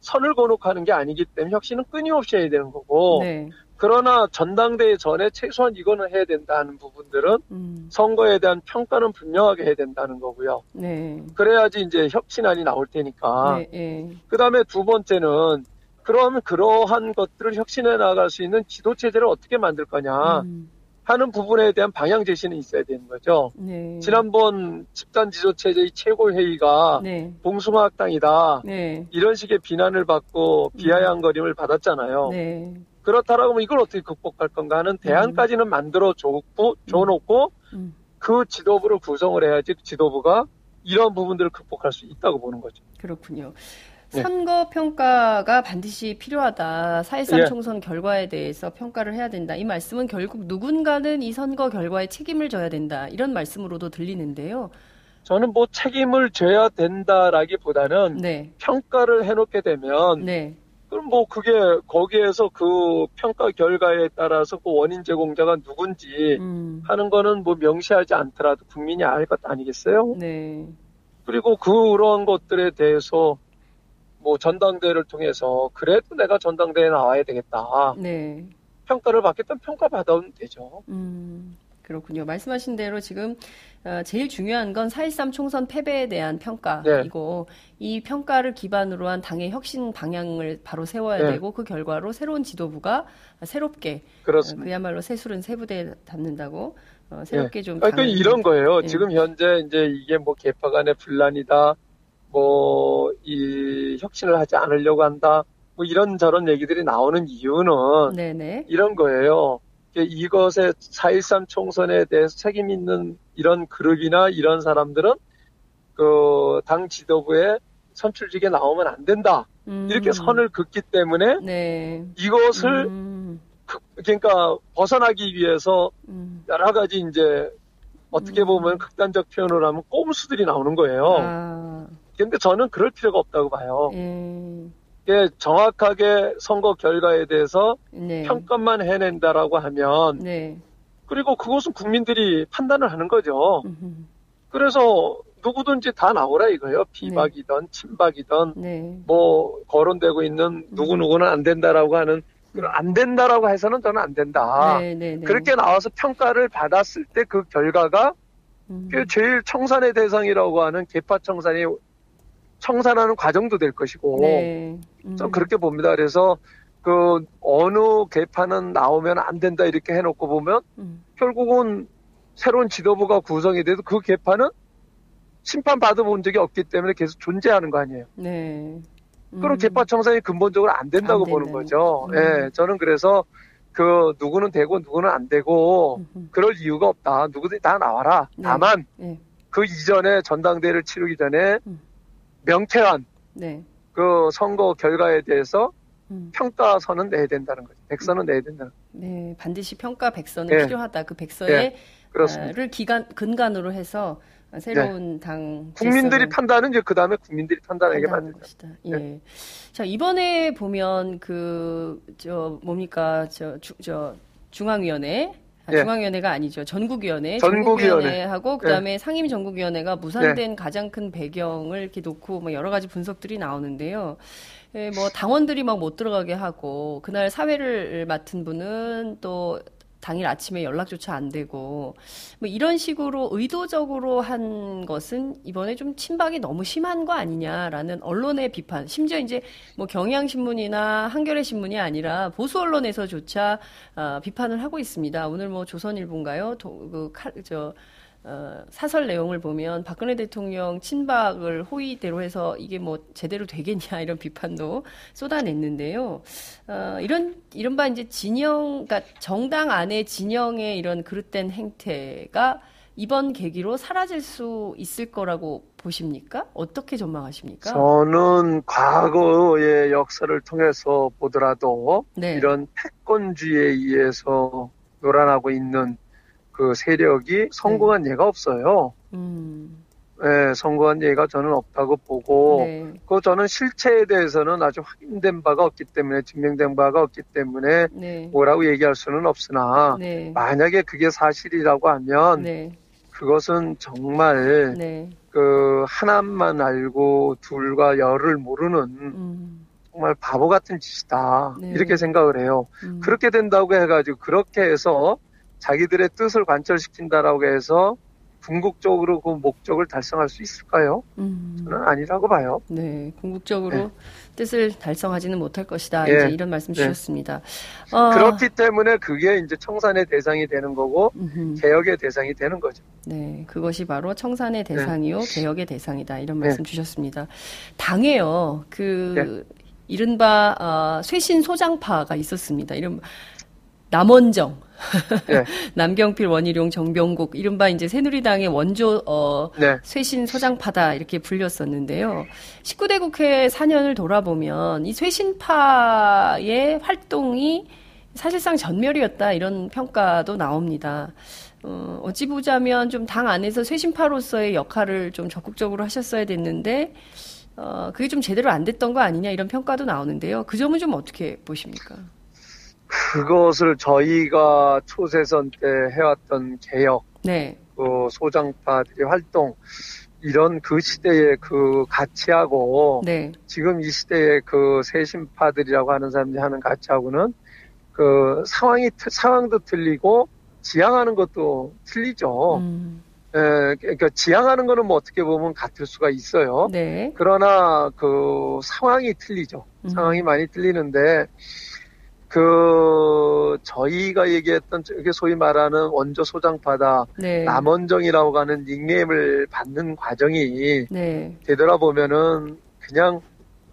[SPEAKER 3] 선을 거룩하는 게 아니기 때문에 혁신은 끊임없이 해야 되는 거고, 네. 그러나 전당대회 전에 최소한 이거는 해야 된다는 부분들은 음. 선거에 대한 평가는 분명하게 해야 된다는 거고요. 네. 그래야지 이제 혁신안이 나올 테니까. 네, 네. 그 다음에 두 번째는 그럼 그러한 것들을 혁신해 나갈 수 있는 지도 체제를 어떻게 만들 거냐 음. 하는 부분에 대한 방향 제시는 있어야 되는 거죠. 네. 지난번 집단 지도 체제의 최고 회의가 네. 봉숭아학당이다 네. 이런 식의 비난을 받고 비아냥거림을 받았잖아요. 네. 그렇다라고 이걸 어떻게 극복할 건가 하는 대안까지는 음. 만들어 줬고, 줘놓고, 음. 그 지도부를 구성을 해야지 그 지도부가 이런 부분들을 극복할 수 있다고 보는 거죠.
[SPEAKER 2] 그렇군요. 네. 선거 평가가 반드시 필요하다. 4.13 예. 총선 결과에 대해서 평가를 해야 된다. 이 말씀은 결국 누군가는 이 선거 결과에 책임을 져야 된다. 이런 말씀으로도 들리는데요.
[SPEAKER 3] 저는 뭐 책임을 져야 된다라기보다는 네. 평가를 해놓게 되면 네. 그럼 뭐 그게 거기에서 그 평가 결과에 따라서 그 원인 제공자가 누군지 음. 하는 거는 뭐 명시하지 않더라도 국민이 알 것 아니겠어요? 네. 그리고 그런 것들에 대해서 뭐 전당대회를 통해서 그래도 내가 전당대회에 나와야 되겠다. 네. 평가를 받겠다면 평가 받아오면 되죠. 음.
[SPEAKER 2] 그렇군요. 말씀하신 대로 지금 어, 제일 중요한 건 4.13 총선 패배에 대한 평가이고 네. 이 평가를 기반으로 한 당의 혁신 방향을 바로 세워야 네. 되고 그 결과로 새로운 지도부가 새롭게 그렇습니다. 어, 그야말로 새술은 새부대에 담는다고 어, 새롭게 네. 좀
[SPEAKER 3] 그러니까 이런 거예요. 네. 지금 현재 이제 이게 뭐 개파 간의 분란이다. 뭐 이 혁신을 하지 않으려고 한다. 뭐 이런 저런 얘기들이 나오는 이유는 네네. 이런 거예요. 이것에 4.13 총선에 대해서 책임 있는 이런 그룹이나 이런 사람들은 그 당 지도부에 선출직에 나오면 안 된다. 음. 이렇게 선을 긋기 때문에 네. 이것을 음. 그, 그러니까 벗어나기 위해서 음. 여러 가지 이제 어떻게 음. 보면 극단적 표현을 하면 꼼수들이 나오는 거예요. 아. 근데 저는 그럴 필요가 없다고 봐요. 예. 예, 정확하게 선거 결과에 대해서 네. 평가만 해낸다라고 하면 네. 그리고 그것은 국민들이 판단을 하는 거죠. 음흠. 그래서 누구든지 다 나오라 이거예요. 비박이든 네. 친박이든 네. 뭐 거론되고 있는 누구 누구는 안 된다라고 하는 안 된다라고 해서는 저는 안 된다. 네, 네, 네. 그렇게 나와서 평가를 받았을 때 그 결과가 음. 제일 청산의 대상이라고 하는 개파 청산이 청산하는 과정도 될 것이고 네. 음. 좀 그렇게 봅니다. 그래서 그 어느 개파는 나오면 안 된다 이렇게 해놓고 보면 음. 결국은 새로운 지도부가 구성이 돼도 그 개파는 심판 받아본 적이 없기 때문에 계속 존재하는 거 아니에요. 네. 그럼 음. 계파 청산이 근본적으로 안 된다고 안 보는 거죠. 음. 예, 저는 그래서 그 누구는 되고 누구는 안 되고 음. 그럴 이유가 없다. 누구든지 다 나와라. 네. 다만 네. 그 이전에 전당대회를 치르기 전에 음. 명쾌한 네. 그 선거 결과에 대해서 음. 평가서는 내야 된다는 거죠. 백서는 내야 된다는 거죠.
[SPEAKER 2] 네, 반드시 평가 백서는 네. 필요하다. 그 백서를 네. 기간 근간으로 해서 새로운 네. 당
[SPEAKER 3] 국민들이 판단은 이제 그 다음에 국민들이 판단하게 만든
[SPEAKER 2] 것이다. 예. 네. 자 이번에 보면 그 저 뭡니까 저, 주, 저 중앙위원회 아, 네. 중앙위원회가 아니죠. 전국위원회. 전국위원회. 하고 그다음에 네. 상임 전국위원회가 무산된 네. 가장 큰 배경을 이렇게 놓고 뭐 여러 가지 분석들이 나오는데요. 예, 뭐 당원들이 막 못 들어가게 하고 그날 사회를 맡은 분은 또 당일 아침에 연락조차 안 되고 뭐 이런 식으로 의도적으로 한 것은 이번에 좀 친박이 너무 심한 거 아니냐라는 언론의 비판 심지어 이제 뭐 경향신문이나 한겨레 신문이 아니라 보수 언론에서조차 어, 비판을 하고 있습니다. 오늘 뭐 조선일보인가요? 도, 그, 칼, 저, 어, 사설 내용을 보면 박근혜 대통령 친박을 호의대로 해서 이게 뭐 제대로 되겠냐 이런 비판도 쏟아냈는데요. 어, 이런 이른바 이제 진영, 그러니까 정당 안에 진영의 이런 그릇된 행태가 이번 계기로 사라질 수 있을 거라고 보십니까? 어떻게 전망하십니까?
[SPEAKER 3] 저는 과거의 역사를 통해서 보더라도 네. 이런 패권주의에 의해서 놀아나고 있는 그 세력이 성공한 네. 예가 없어요. 음. 네, 성공한 예가 저는 없다고 보고, 네. 그 저는 실체에 대해서는 아주 확인된 바가 없기 때문에, 증명된 바가 없기 때문에, 네. 뭐라고 얘기할 수는 없으나, 네. 만약에 그게 사실이라고 하면, 네. 그것은 정말, 네. 그, 하나만 알고 둘과 열을 모르는, 음. 정말 바보 같은 짓이다. 이렇게 생각을 해요. 음. 그렇게 된다고 해가지고, 그렇게 해서, 자기들의 뜻을 관철시킨다라고 해서 궁극적으로 그 목적을 달성할 수 있을까요? 음. 저는 아니라고 봐요.
[SPEAKER 2] 네, 궁극적으로 네. 뜻을 달성하지는 못할 것이다. 네. 이제 이런 말씀 네. 주셨습니다.
[SPEAKER 3] 어... 그렇기 때문에 그게 이제 청산의 대상이 되는 거고 음흠. 개혁의 대상이 되는 거죠.
[SPEAKER 2] 네, 그것이 바로 청산의 네. 대상이요, 개혁의 대상이다. 이런 말씀 네. 주셨습니다. 당에요, 그 네. 이른바 어, 쇄신 소장파가 있었습니다. 이런 남원정 네. 남경필, 원희룡, 정병국 이른바 이제 새누리당의 원조 어, 네. 쇄신 소장파다 이렇게 불렸었는데요. 19대 국회 4년을 돌아보면 이 쇄신파의 활동이 사실상 전멸이었다 이런 평가도 나옵니다. 어, 어찌 보자면 좀 당 안에서 쇄신파로서의 역할을 좀 적극적으로 하셨어야 됐는데 어, 그게 좀 제대로 안 됐던 거 아니냐 이런 평가도 나오는데요. 그 점은 좀 어떻게 보십니까?
[SPEAKER 3] 그것을 저희가 초세선 때 해왔던 개혁, 네. 그 소장파들의 활동, 이런 그 시대의 그 가치하고 네. 지금 이 시대의 그 세신파들이라고 하는 사람들이 하는 가치하고는 그 상황이 상황도 틀리고 지향하는 것도 틀리죠. 음. 에, 그러니까 지향하는 거는 뭐 어떻게 보면 같을 수가 있어요. 네. 그러나 그 상황이 틀리죠. 음. 상황이 많이 틀리는데 그 저희가 얘기했던 이게 소위 말하는 원조 소장파다 네. 남원정이라고 하는 닉네임을 받는 과정이 네. 되돌아보면은 그냥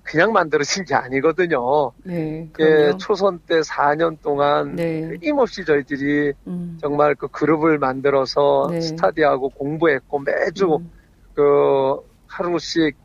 [SPEAKER 3] 그냥 만들어진 게 아니거든요. 네, 예, 초선 때 4년 동안 네. 끊임없이 저희들이 음. 정말 그 그룹을 만들어서 네. 스타디하고 공부했고 매주 음. 그 하루씩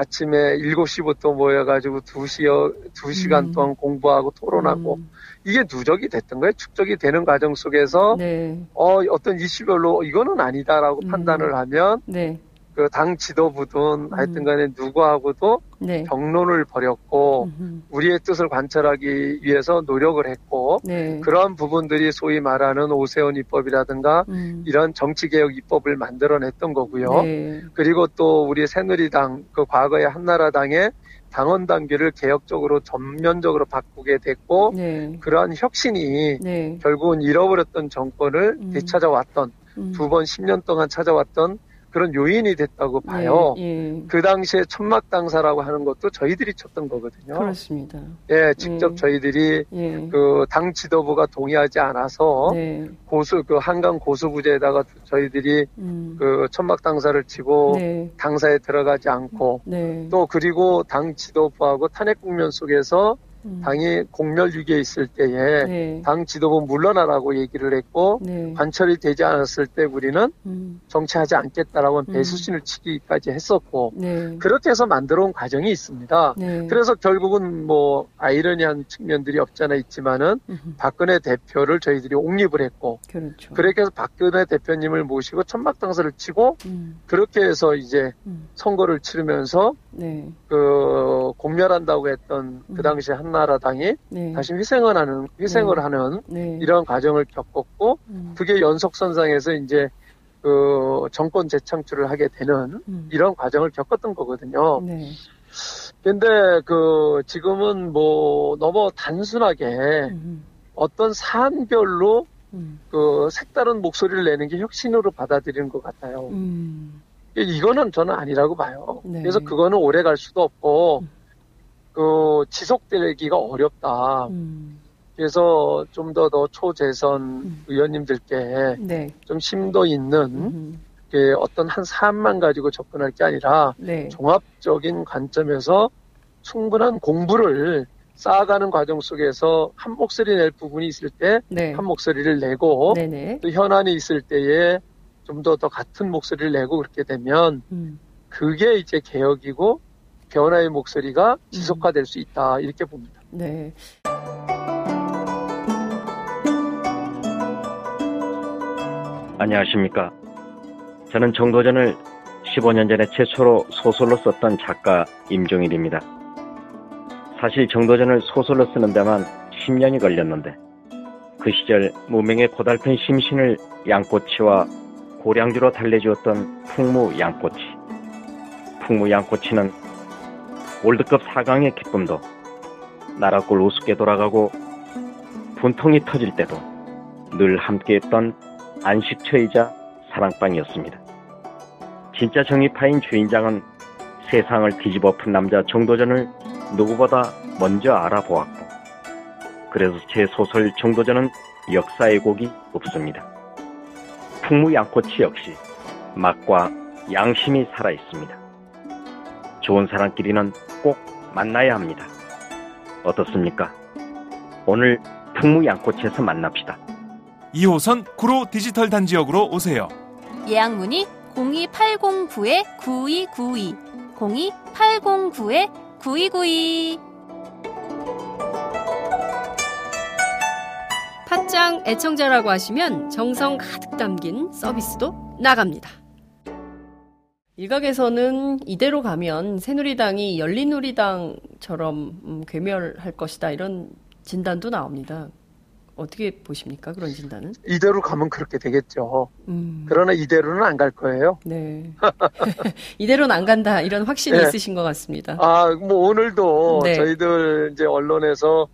[SPEAKER 3] 아침에 7시부터 모여가지고 2시, 2시간 음. 동안 공부하고 토론하고, 음. 이게 누적이 됐던 거예요. 축적이 되는 과정 속에서, 네. 어, 어떤 이슈별로 이거는 아니다라고 음. 판단을 하면, 네. 그 당 지도부든 음. 하여튼 간에 누구하고도 네. 경론을 벌였고 음흠. 우리의 뜻을 관철하기 위해서 노력을 했고 네. 그러한 부분들이 소위 말하는 오세훈 입법이라든가 음. 이런 정치개혁 입법을 만들어냈던 거고요. 네. 그리고 또 우리 새누리당 그 과거의 한나라당의 당원 단계를 개혁적으로 전면적으로 바꾸게 됐고 네. 그러한 혁신이 네. 결국은 잃어버렸던 정권을 음. 되찾아왔던 음. 두번 10년 동안 찾아왔던 그런 요인이 됐다고 네, 봐요. 예, 예. 그 당시에 천막 당사라고 하는 것도 저희들이 쳤던 거거든요.
[SPEAKER 2] 그렇습니다.
[SPEAKER 3] 예, 직접 예. 저희들이 예. 그당 지도부가 동의하지 않아서 네. 고수 그 한강 고수부제에다가 저희들이 음. 그 천막 당사를 치고 네. 당사에 들어가지 않고 네. 또 그리고 당 지도부하고 탄핵 국면 속에서 음. 당이 공멸 위기에 있을 때에 네. 당 지도부 물러나라고 얘기를 했고 네. 관철이 되지 않았을 때 우리는 음. 정치하지 않겠다라고 음. 배수신을 치기까지 했었고 네. 그렇게 해서 만들어온 과정이 있습니다. 네. 그래서 결국은 뭐 아이러니한 측면들이 없잖아 있지만은 음. 박근혜 대표를 저희들이 옹립을 했고 그렇죠. 그렇게 해서 박근혜 대표님을 모시고 천막당사를 치고 음. 그렇게 해서 이제 음. 선거를 치르면서 네. 그 공멸한다고 했던 그 당시 한 한나라당이 네. 다시 희생을 하는 희생을 네. 하는 네. 이런 과정을 겪었고 음. 그게 연속선상에서 이제 그 정권 재창출을 하게 되는 음. 이런 과정을 겪었던 거거든요. 네. 근데 그 지금은 뭐 너무 단순하게 음. 어떤 사안별로 음. 그 색다른 목소리를 내는 게 혁신으로 받아들이는 것 같아요. 음. 이거는 저는 아니라고 봐요. 네. 그래서 그거는 오래 갈 수도 없고 음. 그 지속되기가 어렵다. 음. 그래서 좀 더 더 초재선 음. 의원님들께 네. 좀 심도 있는 음. 어떤 한 사안만 가지고 접근할 게 아니라 네. 종합적인 관점에서 충분한 공부를 쌓아가는 과정 속에서 한 목소리 낼 부분이 있을 때한 네. 목소리를 내고 네네. 또 현안이 있을 때에 좀 더 더 같은 목소리를 내고 그렇게 되면 음. 그게 이제 개혁이고 변화의 목소리가 지속화될 수 있다 이렇게 봅니다. 네.
[SPEAKER 5] 안녕하십니까. 저는 정도전을 15년 전에 최초로 소설로 썼던 작가 임종일입니다. 사실 정도전을 소설로 쓰는 데만 10년이 걸렸는데 그 시절 무명의 고달픈 심신을 양꼬치와 고량주로 달래주었던 풍무 양꼬치. 풍무 양꼬치는 월드컵 4강의 기쁨도 나라골 우습게 돌아가고 분통이 터질 때도 늘 함께했던 안식처이자 사랑방이었습니다. 진짜 정의파인 주인장은 세상을 뒤집어 푼 남자 정도전을 누구보다 먼저 알아보았고 그래서 제 소설 정도전은 역사의 곡이 없습니다. 풍무양꼬치 역시 맛과 양심이 살아 있습니다. 좋은 사람끼리는 꼭 만나야 합니다. 어떻습니까? 오늘 풍무양꽃에서 만납시다.
[SPEAKER 1] 2호선 구로 디지털 단지역으로 오세요.
[SPEAKER 4] 예약 문의 02809-9292 02809-9292
[SPEAKER 2] 팟짱 애청자라고 하시면 정성 가득 담긴 서비스도 나갑니다. 일각에서는 이대로 가면 새누리당이 열린우리당처럼 음, 괴멸할 것이다 이런 진단도 나옵니다. 어떻게 보십니까 그런 진단은?
[SPEAKER 3] 이대로 가면 그렇게 되겠죠. 음. 그러나 이대로는 안 갈 거예요. 네.
[SPEAKER 2] 이대로는 안 간다 이런 확신이 네. 있으신 것 같습니다.
[SPEAKER 3] 아, 뭐 오늘도 네. 저희들 이제 언론에서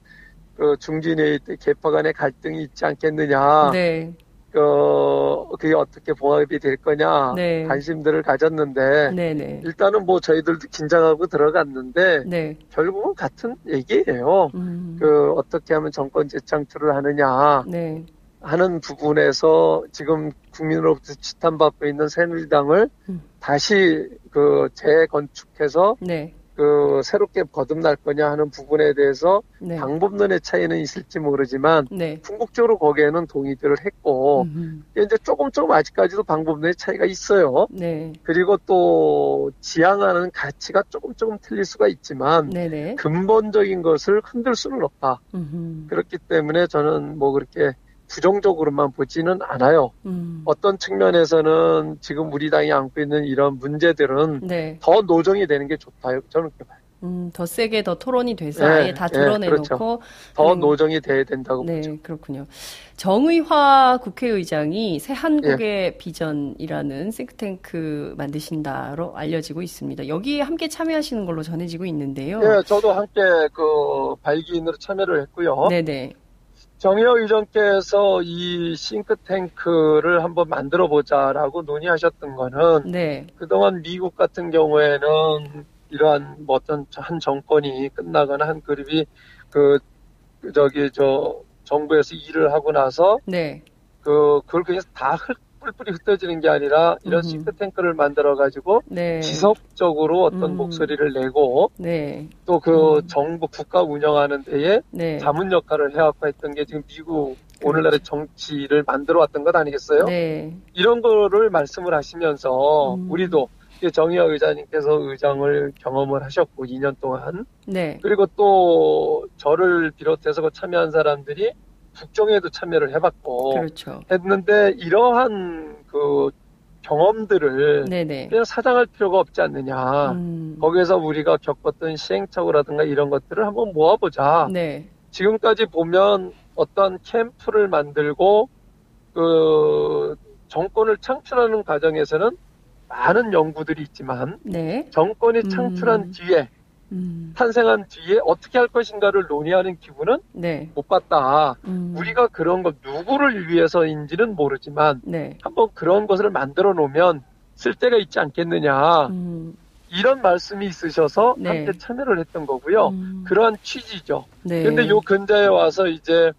[SPEAKER 3] 그 중진회의 때 개파 간의 갈등이 있지 않겠느냐. 네. 어, 그게 어떻게 봉합이 될 거냐 네. 관심들을 가졌는데 네네. 네. 일단은 뭐 저희들도 긴장하고 들어갔는데 네. 결국은 같은 얘기예요. 음. 그 어떻게 하면 정권 재창출을 하느냐 네. 하는 부분에서 지금 국민으로부터 지탄받고 있는 새누리당을 음. 다시 그 재건축해서 네. 그 새롭게 거듭날 거냐 하는 부분에 대해서 네. 방법론의 차이는 있을지 모르지만 네. 궁극적으로 거기에는 동의들을 했고 음흠. 이제 조금 조금 아직까지도 방법론의 차이가 있어요. 네. 그리고 또 지향하는 가치가 조금 조금 틀릴 수가 있지만 네네. 근본적인 것을 흔들 수는 없다. 음흠. 그렇기 때문에 저는 뭐 그렇게 부정적으로만 보지는 않아요. 음. 어떤 측면에서는 지금 우리 당이 안고 있는 이런 문제들은 네. 더 노정이 되는 게 좋다. 저는 그렇게 봐요.
[SPEAKER 2] 음, 더 세게 더 토론이 돼서 네, 아예 다 드러내놓고 네, 그렇죠.
[SPEAKER 3] 더 음, 노정이 돼야 된다고
[SPEAKER 2] 네,
[SPEAKER 3] 보죠.
[SPEAKER 2] 그렇군요. 정의화 국회의장이 새 한국의 예. 비전이라는 싱크탱크 만드신다로 알려지고 있습니다. 여기에 함께 참여하시는 걸로 전해지고 있는데요.
[SPEAKER 3] 네, 저도 함께 그 발기인으로 참여를 했고요. 네네. 정의호 의장께서 이 싱크탱크를 한번 만들어 보자라고 논의하셨던 거는
[SPEAKER 2] 네.
[SPEAKER 3] 그동안 미국 같은 경우에는 이러한 뭐 어떤 한 정권이 끝나거나 한 그룹이 그, 그 저기 저 정부에서 일을 하고 나서
[SPEAKER 2] 네.
[SPEAKER 3] 그 그걸 그냥 다 흙, 뿔뿔이 흩어지는 게 아니라 이런
[SPEAKER 2] 음흠.
[SPEAKER 3] 싱크탱크를 만들어 가지고
[SPEAKER 2] 네.
[SPEAKER 3] 지속적으로 어떤
[SPEAKER 2] 음.
[SPEAKER 3] 목소리를 내고
[SPEAKER 2] 네.
[SPEAKER 3] 또그
[SPEAKER 2] 음.
[SPEAKER 3] 정부 국가 운영하는 데에
[SPEAKER 2] 네.
[SPEAKER 3] 자문 역할을 해왔고 했던 게 지금 미국 오늘날의 정치를 만들어 왔던 것 아니겠어요?
[SPEAKER 2] 네.
[SPEAKER 3] 이런 거를 말씀을 하시면서
[SPEAKER 2] 음.
[SPEAKER 3] 우리도 정의화 의장님께서 의장을 경험을 하셨고 2년 동안
[SPEAKER 2] 네.
[SPEAKER 3] 그리고 또 저를 비롯해서 그 참여한 사람들이 국정에도 참여를 해봤고
[SPEAKER 2] 그렇죠.
[SPEAKER 3] 했는데 이러한 그 경험들을
[SPEAKER 2] 네네.
[SPEAKER 3] 그냥 사장할 필요가 없지 않느냐.
[SPEAKER 2] 음.
[SPEAKER 3] 거기에서 우리가 겪었던 시행착오라든가 이런 것들을 한번 모아보자.
[SPEAKER 2] 네.
[SPEAKER 3] 지금까지 보면 어떤 캠프를 만들고 그 정권을 창출하는 과정에서는 많은 연구들이 있지만
[SPEAKER 2] 네.
[SPEAKER 3] 정권이
[SPEAKER 2] 음.
[SPEAKER 3] 창출한 뒤에
[SPEAKER 2] 음.
[SPEAKER 3] 탄생한 뒤에 어떻게 할 것인가를 논의하는 기분은
[SPEAKER 2] 네.
[SPEAKER 3] 못 봤다.
[SPEAKER 2] 음.
[SPEAKER 3] 우리가 그런 것 누구를 위해서인지는 모르지만
[SPEAKER 2] 네.
[SPEAKER 3] 한번 그런 것을 만들어 놓으면 쓸 데가 있지 않겠느냐
[SPEAKER 2] 음.
[SPEAKER 3] 이런 말씀이 있으셔서
[SPEAKER 2] 네.
[SPEAKER 3] 함께 참여를 했던 거고요.
[SPEAKER 2] 음.
[SPEAKER 3] 그러한 취지죠.
[SPEAKER 2] 네.
[SPEAKER 3] 근데 요 근자에 와서 이제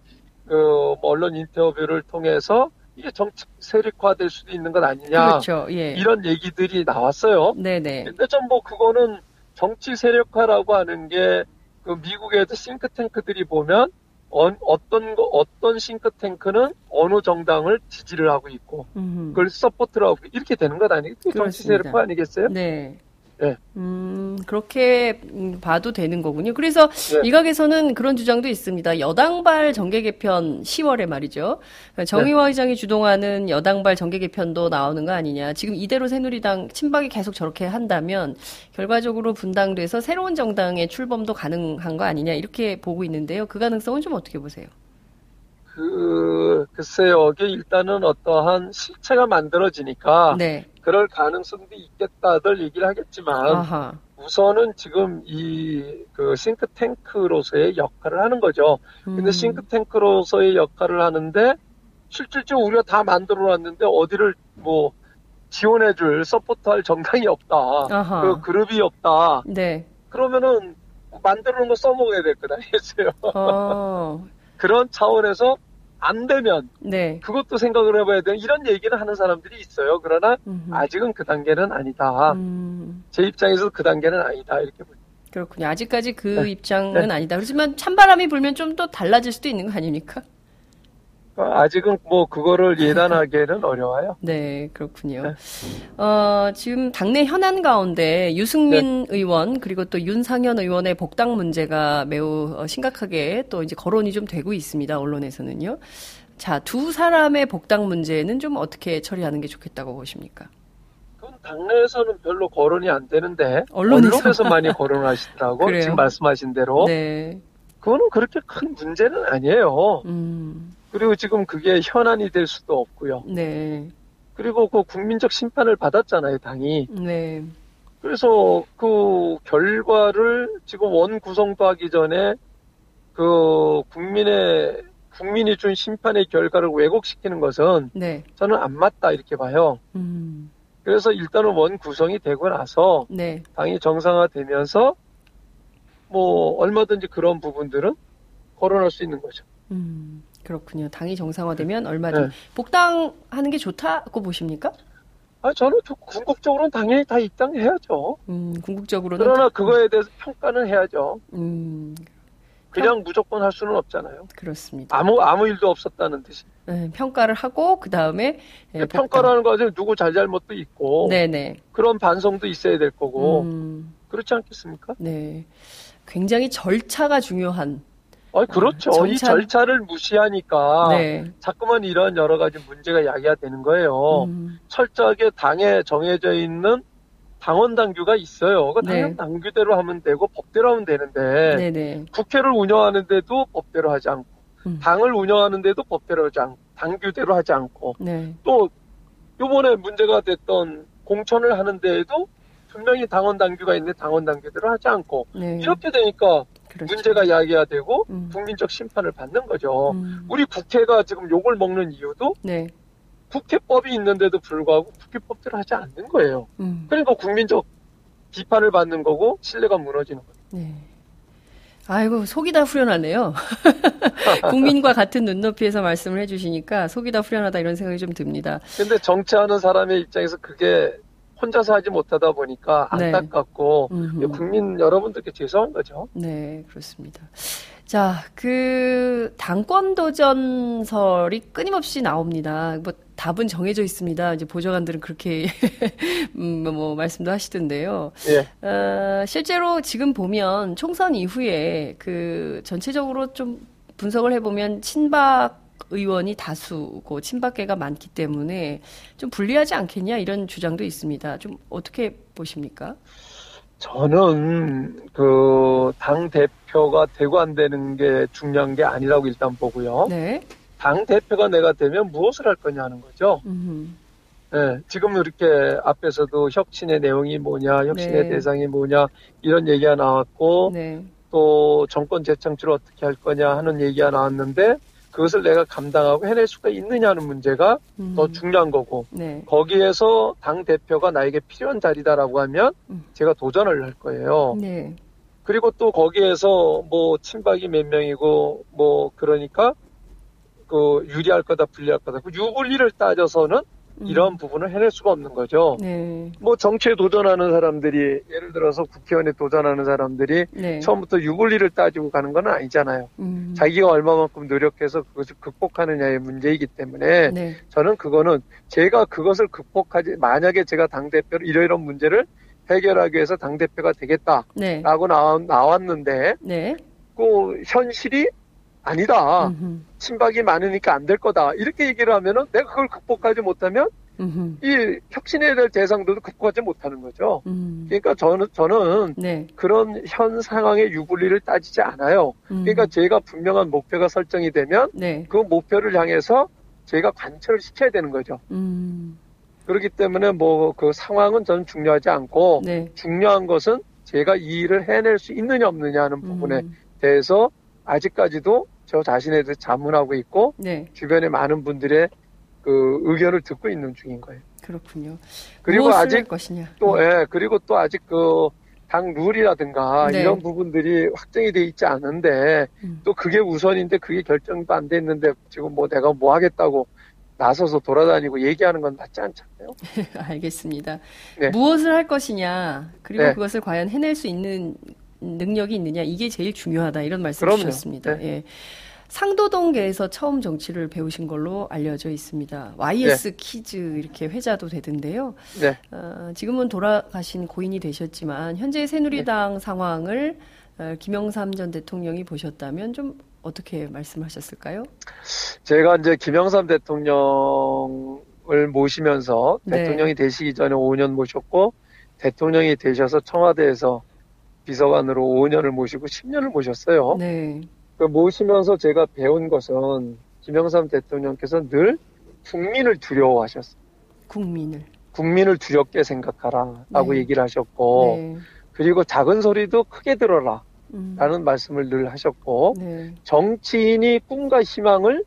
[SPEAKER 3] 그뭐 언론 인터뷰를 통해서 이게 정치 세력화될 수도 있는 것 아니냐
[SPEAKER 2] 그렇죠. 예.
[SPEAKER 3] 이런 얘기들이 나왔어요.
[SPEAKER 2] 네네.
[SPEAKER 3] 근데 좀 뭐 그거는 정치 세력화라고 하는 게 그 미국에도 싱크탱크들이 보면 어, 어떤 거 어떤 싱크탱크는 어느 정당을 지지를 하고 있고
[SPEAKER 2] 음.
[SPEAKER 3] 그걸 support를 하고 이렇게 되는 것 아니겠어요? 정치. 세력화 아니겠어요?
[SPEAKER 2] 네.
[SPEAKER 3] 네.
[SPEAKER 2] 음, 그렇게 음, 봐도 되는 거군요. 그래서
[SPEAKER 3] 네.
[SPEAKER 2] 일각에서는 그런 주장도 있습니다. 여당발 정계 개편 10월에 말이죠. 정의화
[SPEAKER 3] 네.
[SPEAKER 2] 의장이 주동하는 여당발 정계 개편도 나오는 거 아니냐. 지금 이대로 새누리당 친박이 계속 저렇게 한다면 결과적으로 분당돼서 새로운 정당의 출범도 가능한 거 아니냐. 이렇게 보고 있는데요. 그 가능성은 좀 어떻게 보세요?
[SPEAKER 3] 그 글쎄요, 이게 일단은 어떠한 실체가 만들어지니까
[SPEAKER 2] 네.
[SPEAKER 3] 그럴 가능성도 있겠다들 얘기를 하겠지만
[SPEAKER 2] 아하.
[SPEAKER 3] 우선은 지금 이 그 싱크탱크로서의 역할을 하는 거죠. 근데
[SPEAKER 2] 음.
[SPEAKER 3] 싱크탱크로서의 역할을 하는데 실질적으로 우리가 다 만들어 놨는데 어디를 뭐 지원해 줄 서포트할 정당이 없다.
[SPEAKER 2] 아하.
[SPEAKER 3] 그 그룹이 없다.
[SPEAKER 2] 네.
[SPEAKER 3] 그러면은 만들어 놓은 거 써먹어야 될것 아니겠어요.
[SPEAKER 2] 어.
[SPEAKER 3] 그런 차원에서 안 되면
[SPEAKER 2] 네.
[SPEAKER 3] 그것도 생각을 해봐야 돼요. 이런 얘기를 하는 사람들이 있어요. 그러나
[SPEAKER 2] 음흠.
[SPEAKER 3] 아직은 그 단계는 아니다.
[SPEAKER 2] 음.
[SPEAKER 3] 제 입장에서 그 단계는 아니다. 이렇게 보죠.
[SPEAKER 2] 그렇군요. 아직까지 그
[SPEAKER 3] 네.
[SPEAKER 2] 입장은 아니다. 그렇지만 찬바람이 불면 좀더 달라질 수도 있는 거 아닙니까?
[SPEAKER 3] 아직은 뭐 그거를 예단하기에는 어려워요.
[SPEAKER 2] 네, 그렇군요.
[SPEAKER 3] 네.
[SPEAKER 2] 어, 지금 당내 현안 가운데 유승민
[SPEAKER 3] 네.
[SPEAKER 2] 의원 그리고 또 윤상현 의원의 복당 문제가 매우 어, 심각하게 또 이제 거론이 좀 되고 있습니다. 언론에서는요. 자, 두 사람의 복당 문제는 좀 어떻게 처리하는 게 좋겠다고 보십니까?
[SPEAKER 3] 그건 당내에서는 별로 거론이 안 되는데
[SPEAKER 2] 언론에서?
[SPEAKER 3] 언론에서 많이 거론하시더라고. 지금 말씀하신 대로.
[SPEAKER 2] 네.
[SPEAKER 3] 그거는 그렇게 큰 문제는 아니에요.
[SPEAKER 2] 음.
[SPEAKER 3] 그리고 지금 그게 현안이 될 수도 없고요.
[SPEAKER 2] 네.
[SPEAKER 3] 그리고 그 국민적 심판을 받았잖아요, 당이.
[SPEAKER 2] 네.
[SPEAKER 3] 그래서 그 결과를 지금 원 구성도 하기 전에 그 국민의 국민이 준 심판의 결과를 왜곡시키는 것은
[SPEAKER 2] 네.
[SPEAKER 3] 저는 안 맞다 이렇게 봐요.
[SPEAKER 2] 음.
[SPEAKER 3] 그래서 일단은 원 구성이 되고 나서
[SPEAKER 2] 네.
[SPEAKER 3] 당이 정상화되면서 뭐 얼마든지 그런 부분들은 거론할 수 있는 거죠.
[SPEAKER 2] 음. 그렇군요. 당이 정상화되면 얼마든지
[SPEAKER 3] 네.
[SPEAKER 2] 복당하는 게 좋다고 보십니까?
[SPEAKER 3] 아 저는 저- 궁극적으로는 당연히 다 입당해야죠.
[SPEAKER 2] 음, 궁극적으로는
[SPEAKER 3] 그러나 그거에 대해서 평가는 해야죠.
[SPEAKER 2] 음,
[SPEAKER 3] 그냥 무조건 할 수는 없잖아요.
[SPEAKER 2] 그렇습니다.
[SPEAKER 3] 아무 아무 일도 없었다는 뜻이.
[SPEAKER 2] 네, 평가를 하고 그 다음에 예, 복당.
[SPEAKER 3] 평가라는 과정에 누구 잘잘못도 있고
[SPEAKER 2] 네네.
[SPEAKER 3] 그런 반성도 있어야 될 거고
[SPEAKER 2] 음,
[SPEAKER 3] 그렇지 않겠습니까?
[SPEAKER 2] 네. 굉장히 절차가 중요한.
[SPEAKER 3] 아 그렇죠.
[SPEAKER 2] 아,
[SPEAKER 3] 이
[SPEAKER 2] 절차-
[SPEAKER 3] 절차를 무시하니까
[SPEAKER 2] 네.
[SPEAKER 3] 자꾸만 이런 여러 가지 문제가 야기가 되는 거예요.
[SPEAKER 2] 음,
[SPEAKER 3] 철저하게 당에 정해져 있는 당원 당규가 있어요. 그
[SPEAKER 2] 네.
[SPEAKER 3] 당원 당규대로 하면 되고 법대로 하면 되는데
[SPEAKER 2] 네네.
[SPEAKER 3] 국회를 운영하는데도 법대로 하지 않고
[SPEAKER 2] 음.
[SPEAKER 3] 당을 운영하는데도 법대로 하지 않고 당규대로 하지 않고
[SPEAKER 2] 네.
[SPEAKER 3] 또 요번에 문제가 됐던 공천을 하는 데에도 분명히 당원 당규가 있는데 당원 당규대로 하지 않고
[SPEAKER 2] 네.
[SPEAKER 3] 이렇게 되니까 그렇죠. 문제가 야기화되고 음. 국민적 심판을 받는 거죠. 음. 우리 국회가 지금 욕을 먹는 이유도 네. 국회법이 있는데도 불구하고 국회법대로 하지 않는 거예요. 음. 그러니까 국민적 비판을 받는 거고 신뢰가 무너지는 거예요. 네.
[SPEAKER 2] 아이고 속이 다 후련하네요. 국민과 같은 눈높이에서 말씀을 해주시니까 속이 다 후련하다 이런 생각이 좀 듭니다.
[SPEAKER 3] 근데 정치하는 사람의 입장에서 그게 혼자서 하지 못하다 보니까 네. 안타깝고 네. 국민 여러분들께 죄송한 거죠.
[SPEAKER 2] 네, 그렇습니다. 자, 그 당권 도전설이 끊임없이 나옵니다. 뭐 답은 정해져 있습니다. 이제 보좌관들은 그렇게 음, 뭐 말씀도 하시던데요. 예. 어, 실제로 지금 보면 총선 이후에 그 전체적으로 좀 분석을 해보면 친박 의원이 다수고 친박계가 많기 때문에 좀 불리하지 않겠냐 이런 주장도 있습니다. 좀 어떻게 보십니까?
[SPEAKER 3] 저는 그 당 대표가 되고 안 되는 게 중요한 게 아니라고 일단 보고요. 네. 당 대표가 내가 되면 무엇을 할 거냐 하는 거죠. 네, 지금 이렇게 앞에서도 혁신의 내용이 뭐냐, 혁신의 네. 대상이 뭐냐 이런 얘기가 나왔고 네. 또 정권 재창출 어떻게 할 거냐 하는 얘기가 나왔는데 그것을 내가 감당하고 해낼 수가 있느냐는 문제가 음. 더 중요한 거고 네. 거기에서 당 대표가 나에게 필요한 자리다라고 하면 음. 제가 도전을 할 거예요. 네. 그리고 또 거기에서 뭐 친박이 몇 명이고 뭐 그러니까 그 유리할 거다 불리할 거다 그 유불리를 따져서는 음. 이런 부분을 해낼 수가 없는 거죠. 네. 뭐 정치에 도전하는 사람들이 예를 들어서 국회의원에 도전하는 사람들이 네. 처음부터 유불리를 따지고 가는 건 아니잖아요. 음. 자기가 얼마만큼 노력해서 그것을 극복하느냐의 문제이기 때문에 네. 저는 그거는 제가 그것을 극복하지 만약에 제가 당 대표로 이러이런 문제를 해결하기 위해서 당 대표가 되겠다라고 네. 나왔, 는데그 네. 현실이 아니다. 음흠. 친박이 많으니까 안 될 거다. 이렇게 얘기를 하면은 내가 그걸 극복하지 못하면 음흠. 이 혁신해야 될 대상들도 극복하지 못하는 거죠. 음. 그러니까 저는 저는 네. 그런 현 상황의 유불리를 따지지 않아요. 음. 그러니까 제가 분명한 목표가 설정이 되면 네. 그 목표를 향해서 제가 관철을 시켜야 되는 거죠. 음. 그렇기 때문에 뭐 그 상황은 저는 중요하지 않고 네. 중요한 것은 제가 이 일을 해낼 수 있느냐 없느냐 하는 부분에 음. 대해서 아직까지도 저 자신에 대해 자문하고 있고 네. 주변에 많은 분들의 그 의견을 듣고 있는 중인 거예요.
[SPEAKER 2] 그렇군요.
[SPEAKER 3] 그리고 아직 또 음. 예, 그리고 또 아직 그 당 룰이라든가 네. 이런 부분들이 확정이 돼 있지 않은데 음. 또 그게 우선인데 그게 결정도 안 됐는데 지금 뭐 내가 뭐 하겠다고 나서서 돌아다니고 얘기하는 건 맞지 않잖아요.
[SPEAKER 2] 알겠습니다. 네. 무엇을 할 것이냐 그리고 네. 그것을 과연 해낼 수 있는 능력이 있느냐 이게 제일 중요하다 이런 말씀 그럼요. 주셨습니다. 네. 예. 상도동계에서 처음 정치를 배우신 걸로 알려져 있습니다. YS 네. 키즈 이렇게 회자도 되던데요. 네. 어, 지금은 돌아가신 고인이 되셨지만 현재 새누리당 네. 상황을 어, 김영삼 전 대통령이 보셨다면 좀 어떻게 말씀하셨을까요?
[SPEAKER 3] 제가 이제 김영삼 대통령을 모시면서 네. 대통령이 되시기 전에 5년 모셨고 대통령이 되셔서 청와대에서 비서관으로 5년을 모시고 10년을 모셨어요. 네. 그 모시면서 제가 배운 것은 김영삼 대통령께서 늘 국민을 두려워하셨어요.
[SPEAKER 2] 국민을.
[SPEAKER 3] 국민을 두렵게 생각하라 라고 네. 얘기를 하셨고 네. 그리고 작은 소리도 크게 들어라. 음. 라는 말씀을 늘 하셨고 네. 정치인이 꿈과 희망을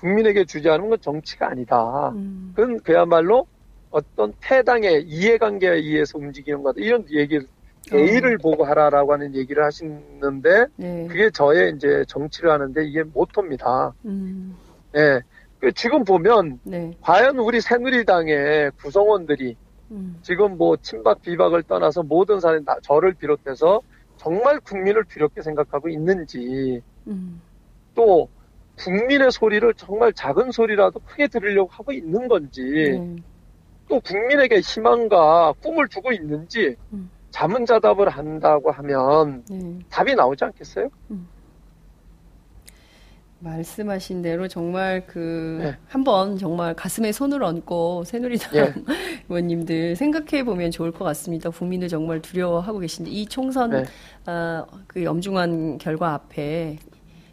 [SPEAKER 3] 국민에게 주지 않은 건 정치가 아니다. 음. 그건 그야말로 어떤 태당의 이해관계에 의해서 움직이는 거다. 이런 얘기를 어. 보고 하라라고 하는 얘기를 하시는데 네. 그게 저의 이제 정치를 하는데 이게 모토입니다. 음. 네. 그 지금 보면 네. 과연 우리 새누리당의 구성원들이 음. 지금 뭐 친박 비박을 떠나서 모든 사람 저를 비롯해서 정말 국민을 두렵게 생각하고 있는지 음. 또 국민의 소리를 정말 작은 소리라도 크게 들으려고 하고 있는 건지 네. 또 국민에게 희망과 꿈을 주고 있는지 음. 자문자답을 한다고 하면 네. 답이 나오지 않겠어요? 음.
[SPEAKER 2] 말씀하신 대로 정말 그 네. 한번 정말 가슴에 손을 얹고 새누리당 네. 의원님들 생각해 보면 좋을 것 같습니다. 국민을 정말 두려워하고 계신데 이 총선 네. 어, 그 엄중한 결과 앞에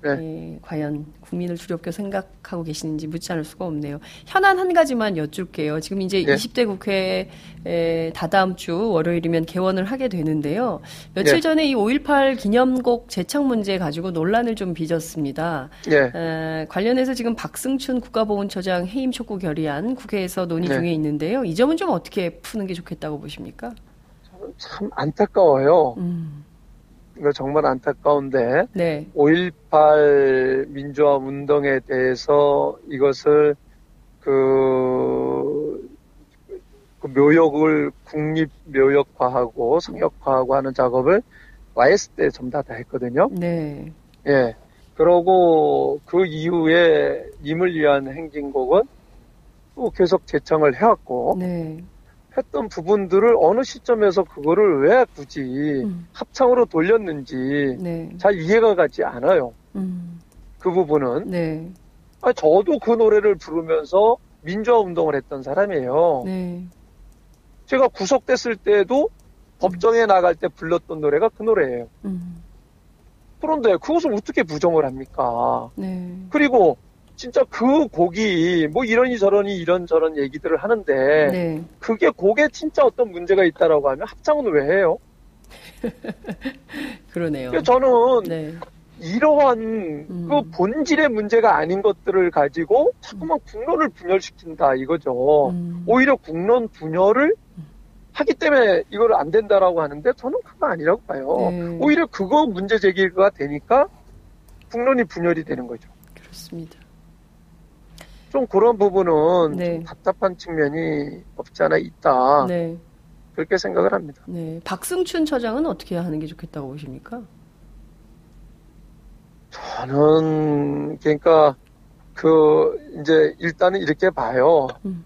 [SPEAKER 2] 네. 예, 과연 국민을 두렵게 생각하고 계시는지 묻지 않을 수가 없네요. 현안 한 가지만 여쭐게요. 지금 이제 네. 20대 국회에 다다음 주 월요일이면 개원을 하게 되는데요. 며칠 네. 전에 이 5.18 기념곡 제창 문제 가지고 논란을 좀 빚었습니다. 네. 에, 관련해서 지금 박승춘 국가보훈처장 해임 촉구 결의안 국회에서 논의 네. 중에 있는데요. 이 점은 좀 어떻게 푸는 게 좋겠다고 보십니까?
[SPEAKER 3] 참 안타까워요. 음. 정말 안타까운데 네. 5.18 민주화 운동에 대해서 이것을 그, 그 묘역을 국립 묘역화하고 성역화하고 하는 작업을 YS 때 전부 다, 다 했거든요. 네. 예. 그러고 그 이후에 님을 위한 행진곡은 또 계속 제청을 해왔고 네. 했던 부분들을 어느 시점에서 그거를 왜 굳이 음. 합창으로 돌렸는지 네. 잘 이해가 가지 않아요. 음. 그 부분은. 네. 아, 저도 그 노래를 부르면서 민주화 운동을 했던 사람이에요. 네. 제가 구속됐을 때도 법정에 나갈 때 불렀던 노래가 그 노래예요. 음. 그런데 그것을 어떻게 부정을 합니까? 네. 그리고 진짜 그 곡이 뭐 이러니 저러니 이런 저런 얘기들을 하는데 네. 그게 곡에 진짜 어떤 문제가 있다라고 하면 합창은 왜 해요?
[SPEAKER 2] 그러네요.
[SPEAKER 3] 저는 네. 이러한 음. 그 본질의 문제가 아닌 것들을 가지고 자꾸만 국론을 분열시킨다 이거죠. 음. 오히려 국론 분열을 하기 때문에 이걸 안 된다라고 하는데 저는 그거 아니라고 봐요. 네. 오히려 그거 문제 제기가 되니까 국론이 분열이 되는 거죠.
[SPEAKER 2] 그렇습니다.
[SPEAKER 3] 좀 그런 부분은 네. 좀 답답한 측면이 없지 않아 있다. 네. 그렇게 생각을 합니다.
[SPEAKER 2] 네. 박승춘 처장은 어떻게 하는 게 좋겠다고 보십니까?
[SPEAKER 3] 저는 그러니까 그 이제 일단은 이렇게 봐요. 음.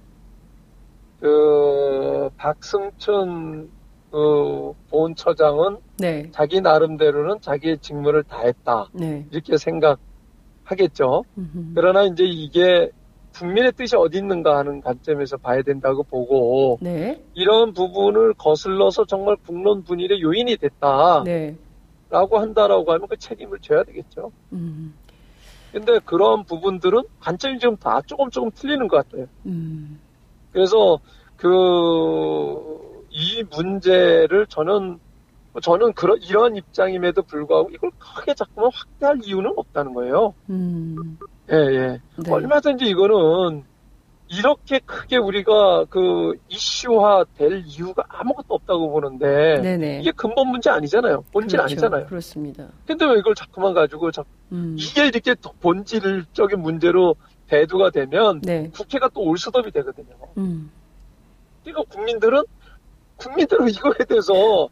[SPEAKER 3] 그 박승춘 그 보훈처장은 네. 자기 나름대로는 자기의 직무를 다했다 네. 이렇게 생각하겠죠. 음흠. 그러나 이제 이게 국민의 뜻이 어디 있는가 하는 관점에서 봐야 된다고 보고 네. 이런 부분을 거슬러서 정말 국론 분일의 요인이 됐다. 네. 라고 한다라고 하면 그 책임을 져야 되겠죠. 음. 근데 그런 부분들은 관점이 지금 다 조금 조금 틀리는 것 같아요. 음. 그래서 그 이 문제를 저는 저는 그런 이런 입장임에도 불구하고 이걸 크게 자꾸만 확대할 이유는 없다는 거예요. 음. 예, 예. 네. 얼마든지 이거는 이렇게 크게 우리가 그 이슈화 될 이유가 아무것도 없다고 보는데 네네. 이게 근본 문제 아니잖아요. 본질 그렇죠. 아니잖아요.
[SPEAKER 2] 그렇습니다.
[SPEAKER 3] 근데 왜 이걸 자꾸만 가지고 자, 음. 이게 이렇게 본질적인 문제로 대두가 되면 네. 국회가 또 올수덥이 되거든요. 음. 그러니까 국민들은 국민들은 이거에 대해서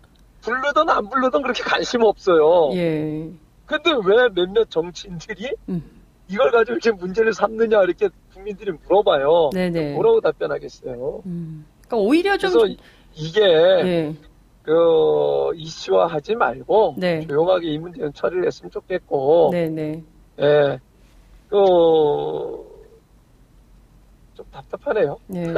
[SPEAKER 3] 부르든 안 부르든 그렇게 관심 없어요. 예. 근데 왜 몇몇 정치인들이 음. 이걸 가지고 이렇게 문제를 삼느냐 이렇게 국민들이 물어봐요. 네네. 뭐라고 답변하겠어요. 음.
[SPEAKER 2] 그러니까 오히려 좀
[SPEAKER 3] 그래서 이게 네. 그 이슈화하지 말고 네. 조용하게 이 문제는 처리를 했으면 좋겠고. 네네. 예. 그 좀 답답하네요. 네.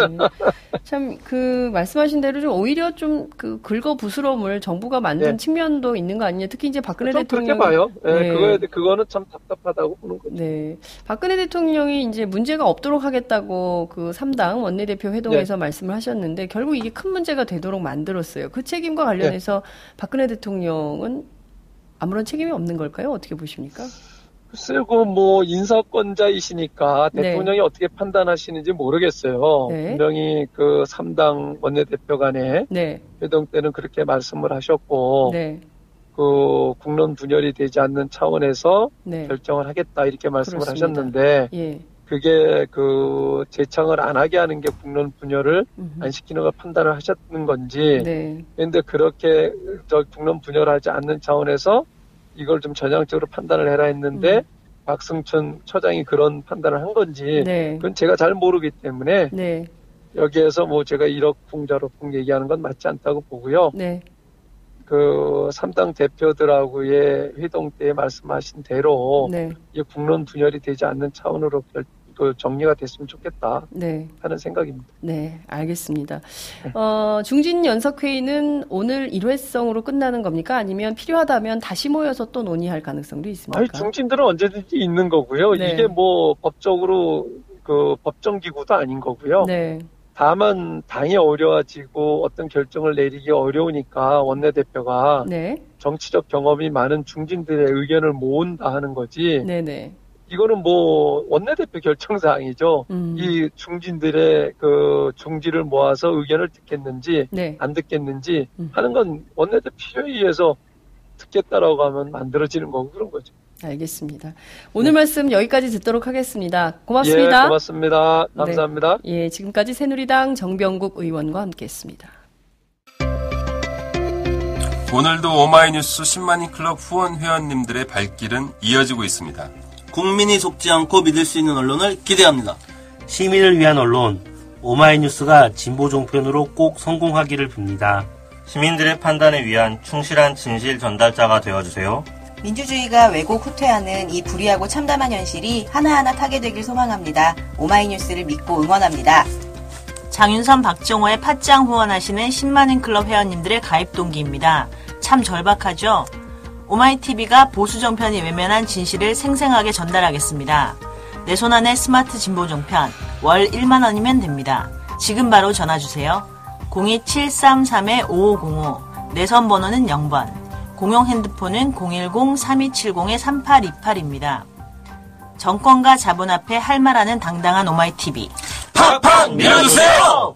[SPEAKER 2] 참, 그, 말씀하신 대로 좀 오히려 좀 그 긁어 부스럼을 정부가 만든 네. 측면도 있는 거 아니냐. 특히 이제 박근혜 대통령.
[SPEAKER 3] 그렇게 봐요. 네, 네. 그거에, 그거는 참 답답하다고 보는 거죠. 네.
[SPEAKER 2] 박근혜 대통령이 이제 문제가 없도록 하겠다고 그 3당 원내대표 회동에서 네. 말씀을 하셨는데 결국 이게 큰 문제가 되도록 만들었어요. 그 책임과 관련해서 네. 박근혜 대통령은 아무런 책임이 없는 걸까요? 어떻게 보십니까?
[SPEAKER 3] 쓰고 뭐 인사권자이시니까 네. 대통령이 네. 어떻게 판단하시는지 모르겠어요. 네. 분명히 그 3당 원내대표 간에 네. 회동 때는 그렇게 말씀을 하셨고 네. 그 국론 분열이 되지 않는 차원에서 네. 결정을 하겠다 이렇게 말씀을 그렇습니다. 하셨는데 예. 그게 그 재청을 안 하게 하는 게 국론 분열을 음흠. 안 시키는 걸 판단을 하셨는 건지 네. 그런데 그렇게 저 국론 분열하지 않는 차원에서 이걸 좀 전향적으로 판단을 해라 했는데 음. 박승천 처장이 그런 판단을 한 건지 네. 그건 제가 잘 모르기 때문에 네. 여기에서 뭐 제가 1억 풍자로풍 얘기하는 건 맞지 않다고 보고요. 네. 그 3당 대표들하고의 회동 때 말씀하신 대로 네. 이 국론 분열이 되지 않는 차원으로 결, 그 정리가 됐으면 좋겠다
[SPEAKER 2] 네.
[SPEAKER 3] 하는 생각입니다.
[SPEAKER 2] 네, 알겠습니다. 어, 중진 연석회의는 오늘 일회성으로 끝나는 겁니까? 아니면 필요하다면 다시 모여서 또 논의할 가능성도 있습니까?
[SPEAKER 3] 아니, 중진들은 언제든지 있는 거고요.
[SPEAKER 2] 네.
[SPEAKER 3] 이게 뭐 법적으로 그 법정기구도 아닌 거고요.
[SPEAKER 2] 네.
[SPEAKER 3] 다만 당이 어려워지고 어떤 결정을 내리기 어려우니까 원내대표가
[SPEAKER 2] 네.
[SPEAKER 3] 정치적 경험이 많은 중진들의 의견을 모은다 하는 거지.
[SPEAKER 2] 네, 네.
[SPEAKER 3] 이거는 뭐 원내대표 결정사항이죠.
[SPEAKER 2] 음.
[SPEAKER 3] 이 중진들의 그 중지를 모아서 의견을 듣겠는지
[SPEAKER 2] 네.
[SPEAKER 3] 안 듣겠는지
[SPEAKER 2] 음.
[SPEAKER 3] 하는 건 원내대표 회의에서 듣겠다라고 하면 만들어지는 거고 그런 거죠.
[SPEAKER 2] 알겠습니다. 오늘 말씀 여기까지 듣도록 하겠습니다. 고맙습니다.
[SPEAKER 3] 예, 고맙습니다. 감사합니다.
[SPEAKER 2] 예, 지금까지 새누리당 정병국 의원과 함께했습니다.
[SPEAKER 6] 오늘도 오마이뉴스 10만인 클럽 후원 회원님들의 발길은 이어지고 있습니다.
[SPEAKER 7] 국민이 속지 않고 믿을 수 있는 언론을 기대합니다.
[SPEAKER 8] 시민을 위한 언론 오마이뉴스가 진보 종편으로 꼭 성공하기를 빕니다.
[SPEAKER 9] 시민들의 판단에 위한 충실한 진실 전달자가 되어주세요.
[SPEAKER 10] 민주주의가 왜곡 후퇴하는 이 불의하고 참담한 현실이 하나하나 타개되길 소망합니다. 오마이뉴스를 믿고 응원합니다.
[SPEAKER 11] 장윤선 박정호의 팟짱 후원하시는 10만인 클럽 회원님들의 가입 동기입니다. 참 절박하죠? 오마이TV가 보수 정편이 외면한 진실을 생생하게 전달하겠습니다. 내 손 안에 스마트 진보 정편 월 1만 원이면 됩니다. 지금 바로 전화 주세요. 02733-5505 내선 번호는 0번 공용 핸드폰은 010-3270-3828입니다. 정권과 자본 앞에 할 말하는 당당한 오마이TV
[SPEAKER 6] 팍팍 밀어주세요!